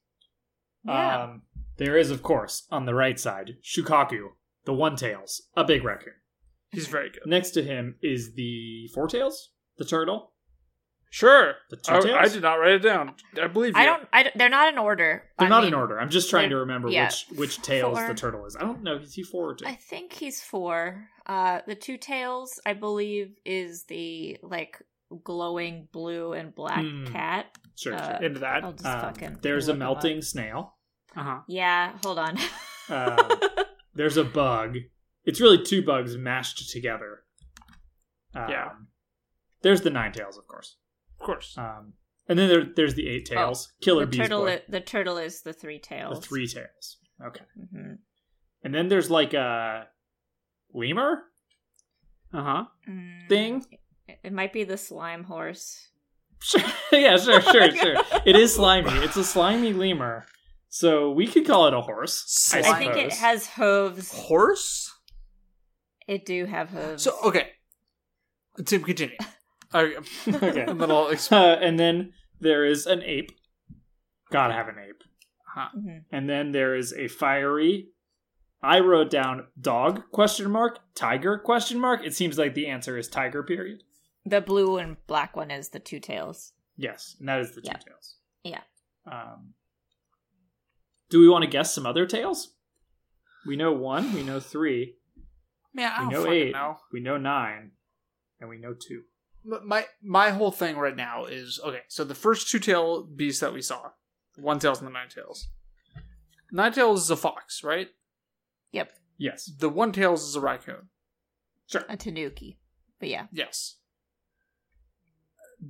Yeah. Um, there is, of course, on the right side, Shukaku, the one tails, a big raccoon. he's very good Next to him is the four tails, the turtle, sure the two I. I did not write it down i believe you I don't. I they're not in order. They're I not mean, in order. I'm just trying to remember yeah, which which tails four. the turtle is. I don't know. Is he four or two? I think he's four. Uh, the two tails, I believe, is the like glowing blue and black Hmm. cat. sure, uh, sure. into that I'll just Um, fucking. there's a look 'em up. melting snail. uh-huh Yeah, hold on. Um, there's a bug. It's really two bugs mashed together. Um, Yeah. There's the nine tails, of course. Of course Um, and then there, there's the eight tails. Killer Oh, the turtle. boy. the turtle is the three tails. The three tails. Okay. hmm And then there's like a lemur uh-huh Mm, thing. It it might be the slime horse. Sure. yeah, sure, sure, sure. It is slimy. It's a slimy lemur. So we could call it a horse. I, I think it has hooves. Horse. It do have hooves. So okay, Tim, continue. Okay, okay. and then exp- Uh, and then there is an ape. Gotta have an ape. Mhm. And then there is a fiery. I wrote down dog question mark tiger question mark. It seems like the answer is tiger. Period. the blue and black one is the two tails. Yes, and that is the two Yeah. tails. Yeah. Um, do we want to guess some other tails? We know one. We know three. man, I We don't know eight. know. We know nine, and we know two. But my my whole thing right now is okay. So the first two tail beasts that we saw, one tails and the nine tails. Nine tails is a fox, right? Yep, Yes. The one tails is a raccoon. Sure. A tanuki. But yeah, Yes.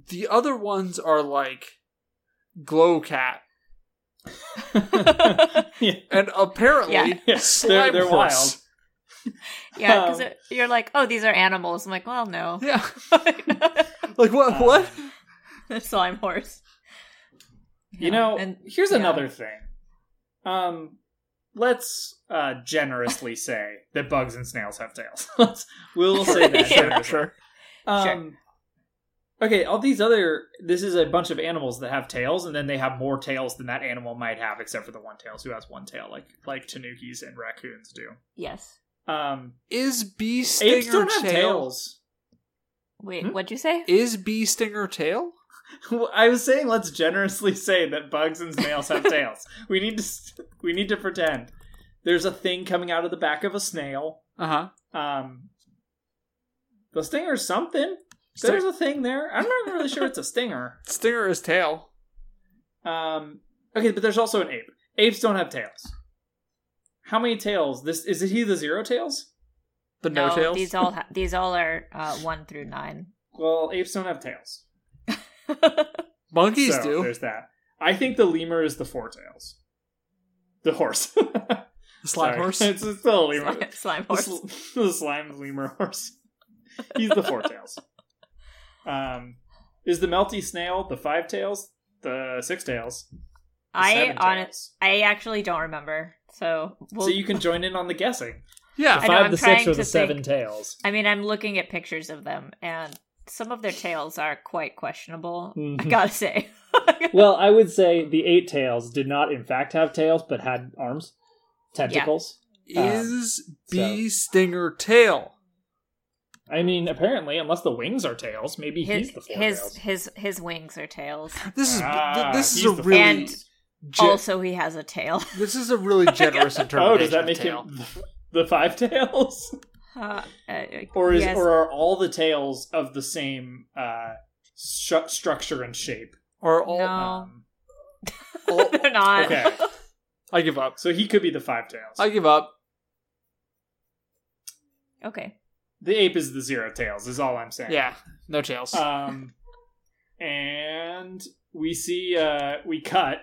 The other ones are like glow cat, yeah. and apparently Yeah. Yeah, they're- slime they're horse. yeah, because Um, you're like, oh, these are animals. I'm like, well, no, Yeah, like what? Uh, what? the slime horse. You Yeah, know, and here's yeah. another thing. Um, let's uh, generously say that bugs and snails have tails. Let's we'll say that. Yeah. generously. Sure. Um, Okay, all these other. This is a bunch of animals that have tails, and then they have more tails than that animal might have, except for the one tails who has one tail, like like tanukis and raccoons do. yes. Um, Is bee stinger apes don't have tail? tails. Wait, Hmm? what'd you say? Is bee stinger tail? I was saying let's generously say that bugs and snails have tails. We need to we need to pretend there's a thing coming out of the back of a snail. Uh huh. Um, the stinger's something. There's a thing there. I'm not even really sure it's a stinger. Stinger is tail. Um, okay, but there's also an ape. Apes don't have tails. How many tails? This is it. He the zero tails? The no, tails. these all ha- these all are uh, one through nine. Well, apes don't have tails. Monkeys so do. there's that. I think the lemur is the four tails. The horse. The slime Sorry. horse. It's, it's still a lemur. slime, slime The, horse. sl- the slime lemur horse. He's the four tails. Um, is the melty snail the five tails? The six tails? The I seven on tails? I actually don't remember. So we'll, so you can join in on the guessing. yeah. I know, Five, I'm the six, or the seven think. tails. I mean, I'm looking at pictures of them, and some of their tails are quite questionable. I Mhm. gotta say. Well, I would say the eight tails did not, in fact, have tails, but had arms, tentacles. Is bee stinger tail? I mean, apparently, unless the wings are tails, maybe his he's the four his, tails. his his wings are tails. This is Ah, this is a the really And ge- also, he has a tail. this is a really generous interpretation. Oh, does that make tail. him the five tails? Uh, uh, Or is yes. or are all the tails of the same uh, stru- structure and shape? or all? No. Um, all- They're not. okay, I give up. so he could be the five tails. I give up. Okay. the ape is the zero tails. Is all I'm saying. Yeah, no tails. Um, and we see uh we cut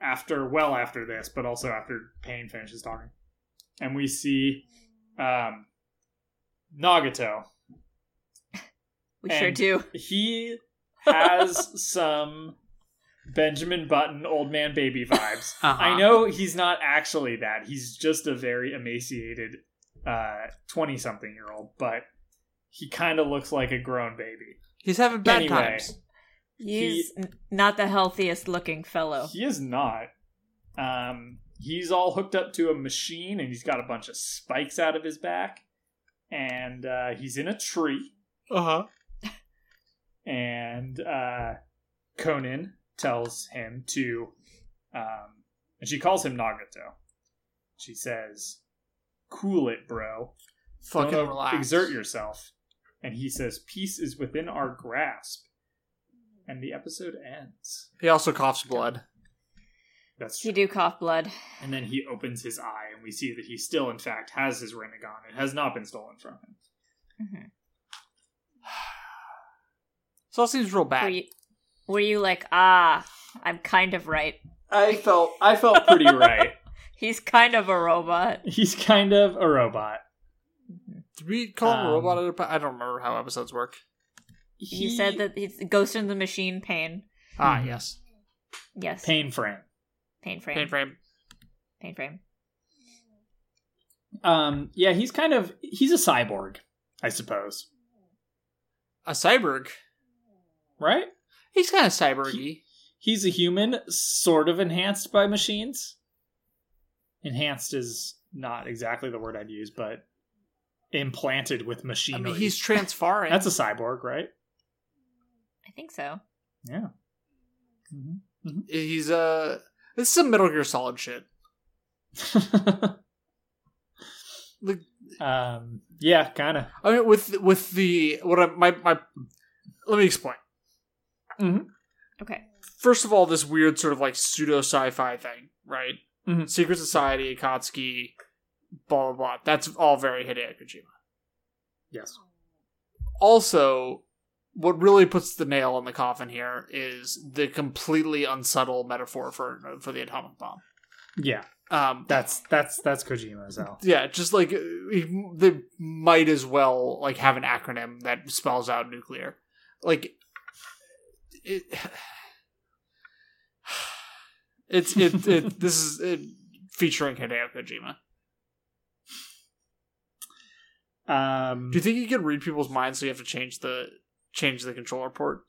after well after this, but also after Pain finishes talking, and we see um Nagato. We sure do. He has some Benjamin Button old man baby vibes. Uh-huh. I know he's not actually that. He's just a very emaciated uh 20 something year old, but he kind of looks like a grown baby. He's having bad Anyway. times. He's n- not the healthiest looking fellow. He is not. Um, he's all hooked up to a machine, and he's got a bunch of spikes out of his back, and uh, he's in a tree. Uh huh. And uh, Konan tells him to, um, and she calls him Nagato. She says, "Cool it, bro. Fucking Don't relax. exert yourself." And he says, "Peace is within our grasp." And the episode ends. He also coughs blood. That's He do cough blood. And then he opens his eye, and we see that he still, in fact, has his Rinnegan. It has not been stolen from him. hmm So it seems real Were bad. you, were you like, ah, I'm kind of right. I felt I felt pretty right. He's kind of a robot. He's kind of a robot. Did we call him a Um, robot? a po- I don't remember how episodes work. He, said that he's Ghost in the Machine pain. Ah, Mhm. yes. Yes. pain frame. Pain frame. Pain frame. Paint frame. Um, yeah, he's kind of he's a cyborg, I suppose. A cyborg. Right? He's kind of cyborgy. He's a human, sort of enhanced by machines. Enhanced is not exactly the word I'd use, but implanted with I mean, he's transparent. that's a cyborg, right? I think so. Yeah. Mm-hmm. He's uh This is some Metal Gear Solid shit. Like, um, yeah, kind of. I mean, with with the what I my my. Let me explain. Okay. First of all, this weird sort of like pseudo sci-fi thing, right? Mhm. Secret Society, Akatsuki, blah blah blah. That's all very Hideo Kojima. Yes. Also, what really puts the nail in the coffin here is the completely unsubtle metaphor for for the atomic bomb. Yeah, Um, that's that's that's Kojima as well. yeah, just like they might as well like have an acronym that spells out nuclear. Like it, it's it, it this is it, featuring Hideo Kojima. Um, Do you think you can read people's minds so you have to change the change the controller port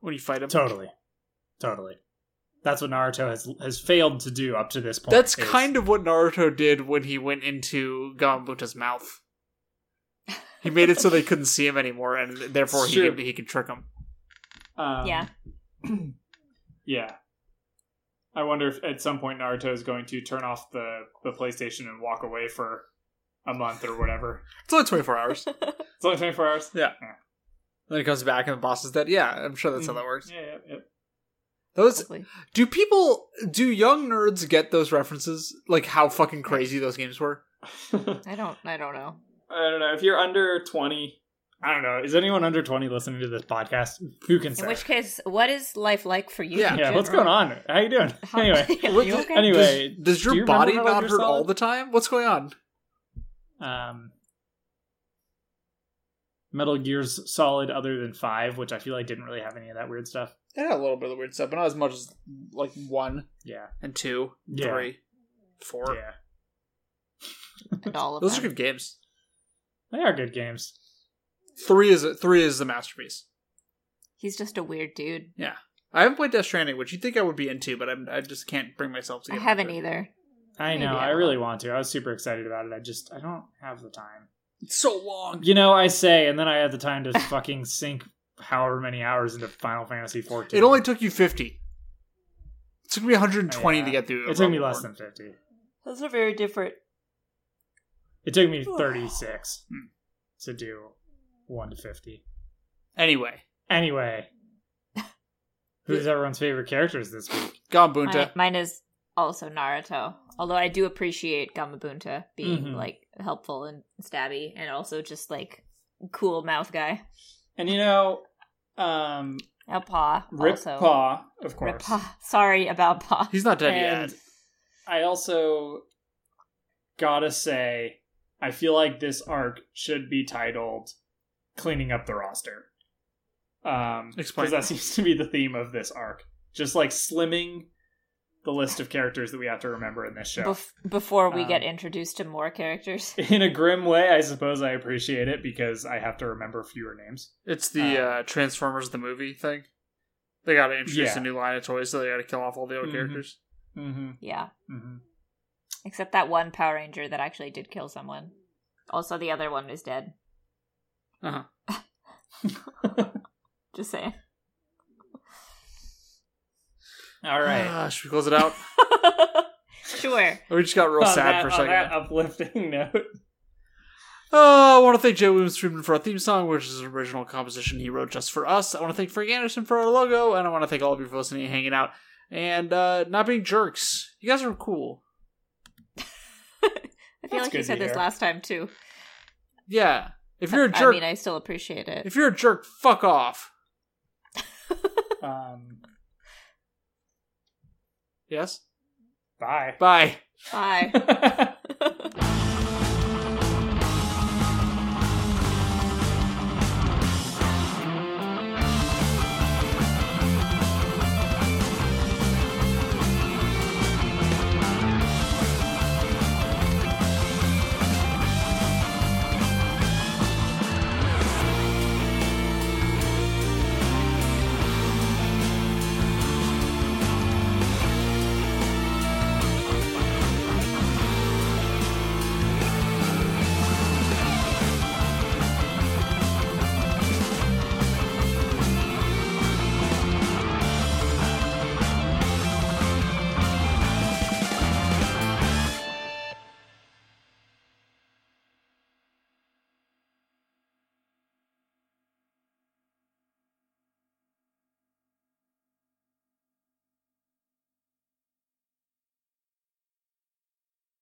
when you fight him? totally, totally. That's what Naruto has has failed to do up to this point. That's is- kind of what Naruto did when he went into Gamabunta's mouth. He made it so they couldn't see him anymore, and therefore he Sure. could, he could trick him. Um, yeah. yeah. I wonder if at some point Naruto is going to turn off the, the PlayStation and walk away for a month or whatever. It's only twenty four hours. It's only 24 hours? Yeah. Then he comes back and the boss is dead. Yeah, I'm sure that's how Mm. that works. Yeah, yeah, yeah. Those Hopefully. do people do young nerds get those references? Like how fucking crazy those games were? I don't. I don't know. I don't know. If you're under 20, I don't know. Is anyone under 20 listening to this podcast? Who can say? In which case, what is life like for you? Yeah. yeah, what's going on? How you doing? How- Anyway. You okay? Anyway, Does, does do your you body not hurt all the time? What's going on? Um, Metal Gear's solid other than 5, which I feel like didn't really have any of that weird stuff. Yeah, a little bit of the weird stuff, but not as much as like one Yeah. and two, Yeah. three, four. Yeah. And all of Those are good games. They are good games. Three is three is the masterpiece. He's just a weird dude. Yeah, I haven't played Death Stranding, which you think I would be into, but I'm, I just can't bring myself to. I haven't it. either. I know. I I really want to. I was super excited about it. I just I don't have the time. It's so long. You know, I say, and then I had the time to fucking sink however many hours into Final Fantasy 14. It only took you fifty. It took me 120 Yeah. to get through. It took me Rogue less One. than 50. Those are very different. It took me 36 Hmm. to do 1 to 50. Anyway, Anyway, who's everyone's favorite characters this week? Gamabunta. Mine, mine is also Naruto. Although I do appreciate Gamabunta being Mhm. like helpful and stabby, and also just like cool mouth guy. And you know, um, Now Pa Rip also. Pa, of Rip course. Pa. Sorry about Pa. He's not dead And yet. I also gotta say, I feel like this arc should be titled "Cleaning Up the Roster," um, Explain. because that seems to be the theme of this arc. Just like slimming the list of characters that we have to remember in this show. Bef- before we Um, get introduced to more characters. in a grim way, I suppose I appreciate it because I have to remember fewer names. It's the uh, uh, Transformers the movie thing. They got to introduce Yeah. a new line of toys, so they got to kill off all the old Mhm. characters. Mm-hmm. Yeah. Mm-hmm. Except that one Power Ranger that actually did kill someone. Also, the other one is dead. Uh huh. Just saying. All right. Ah, should we close it out? sure. we just got real On sad that- for a on second. that uplifting note. Oh, I want to thank Jay Williams Friedman for our theme song, which is an original composition he wrote just for us. I want to thank Frank Anderson for our logo, and I want to thank all of you for listening and hanging out and uh, not being jerks. You guys are cool. I feel That's like you said this hear. last time too. Yeah. If you're a jerk, I mean, I still appreciate it. if you're a jerk, fuck off. Um, Yes. bye. Bye. Bye.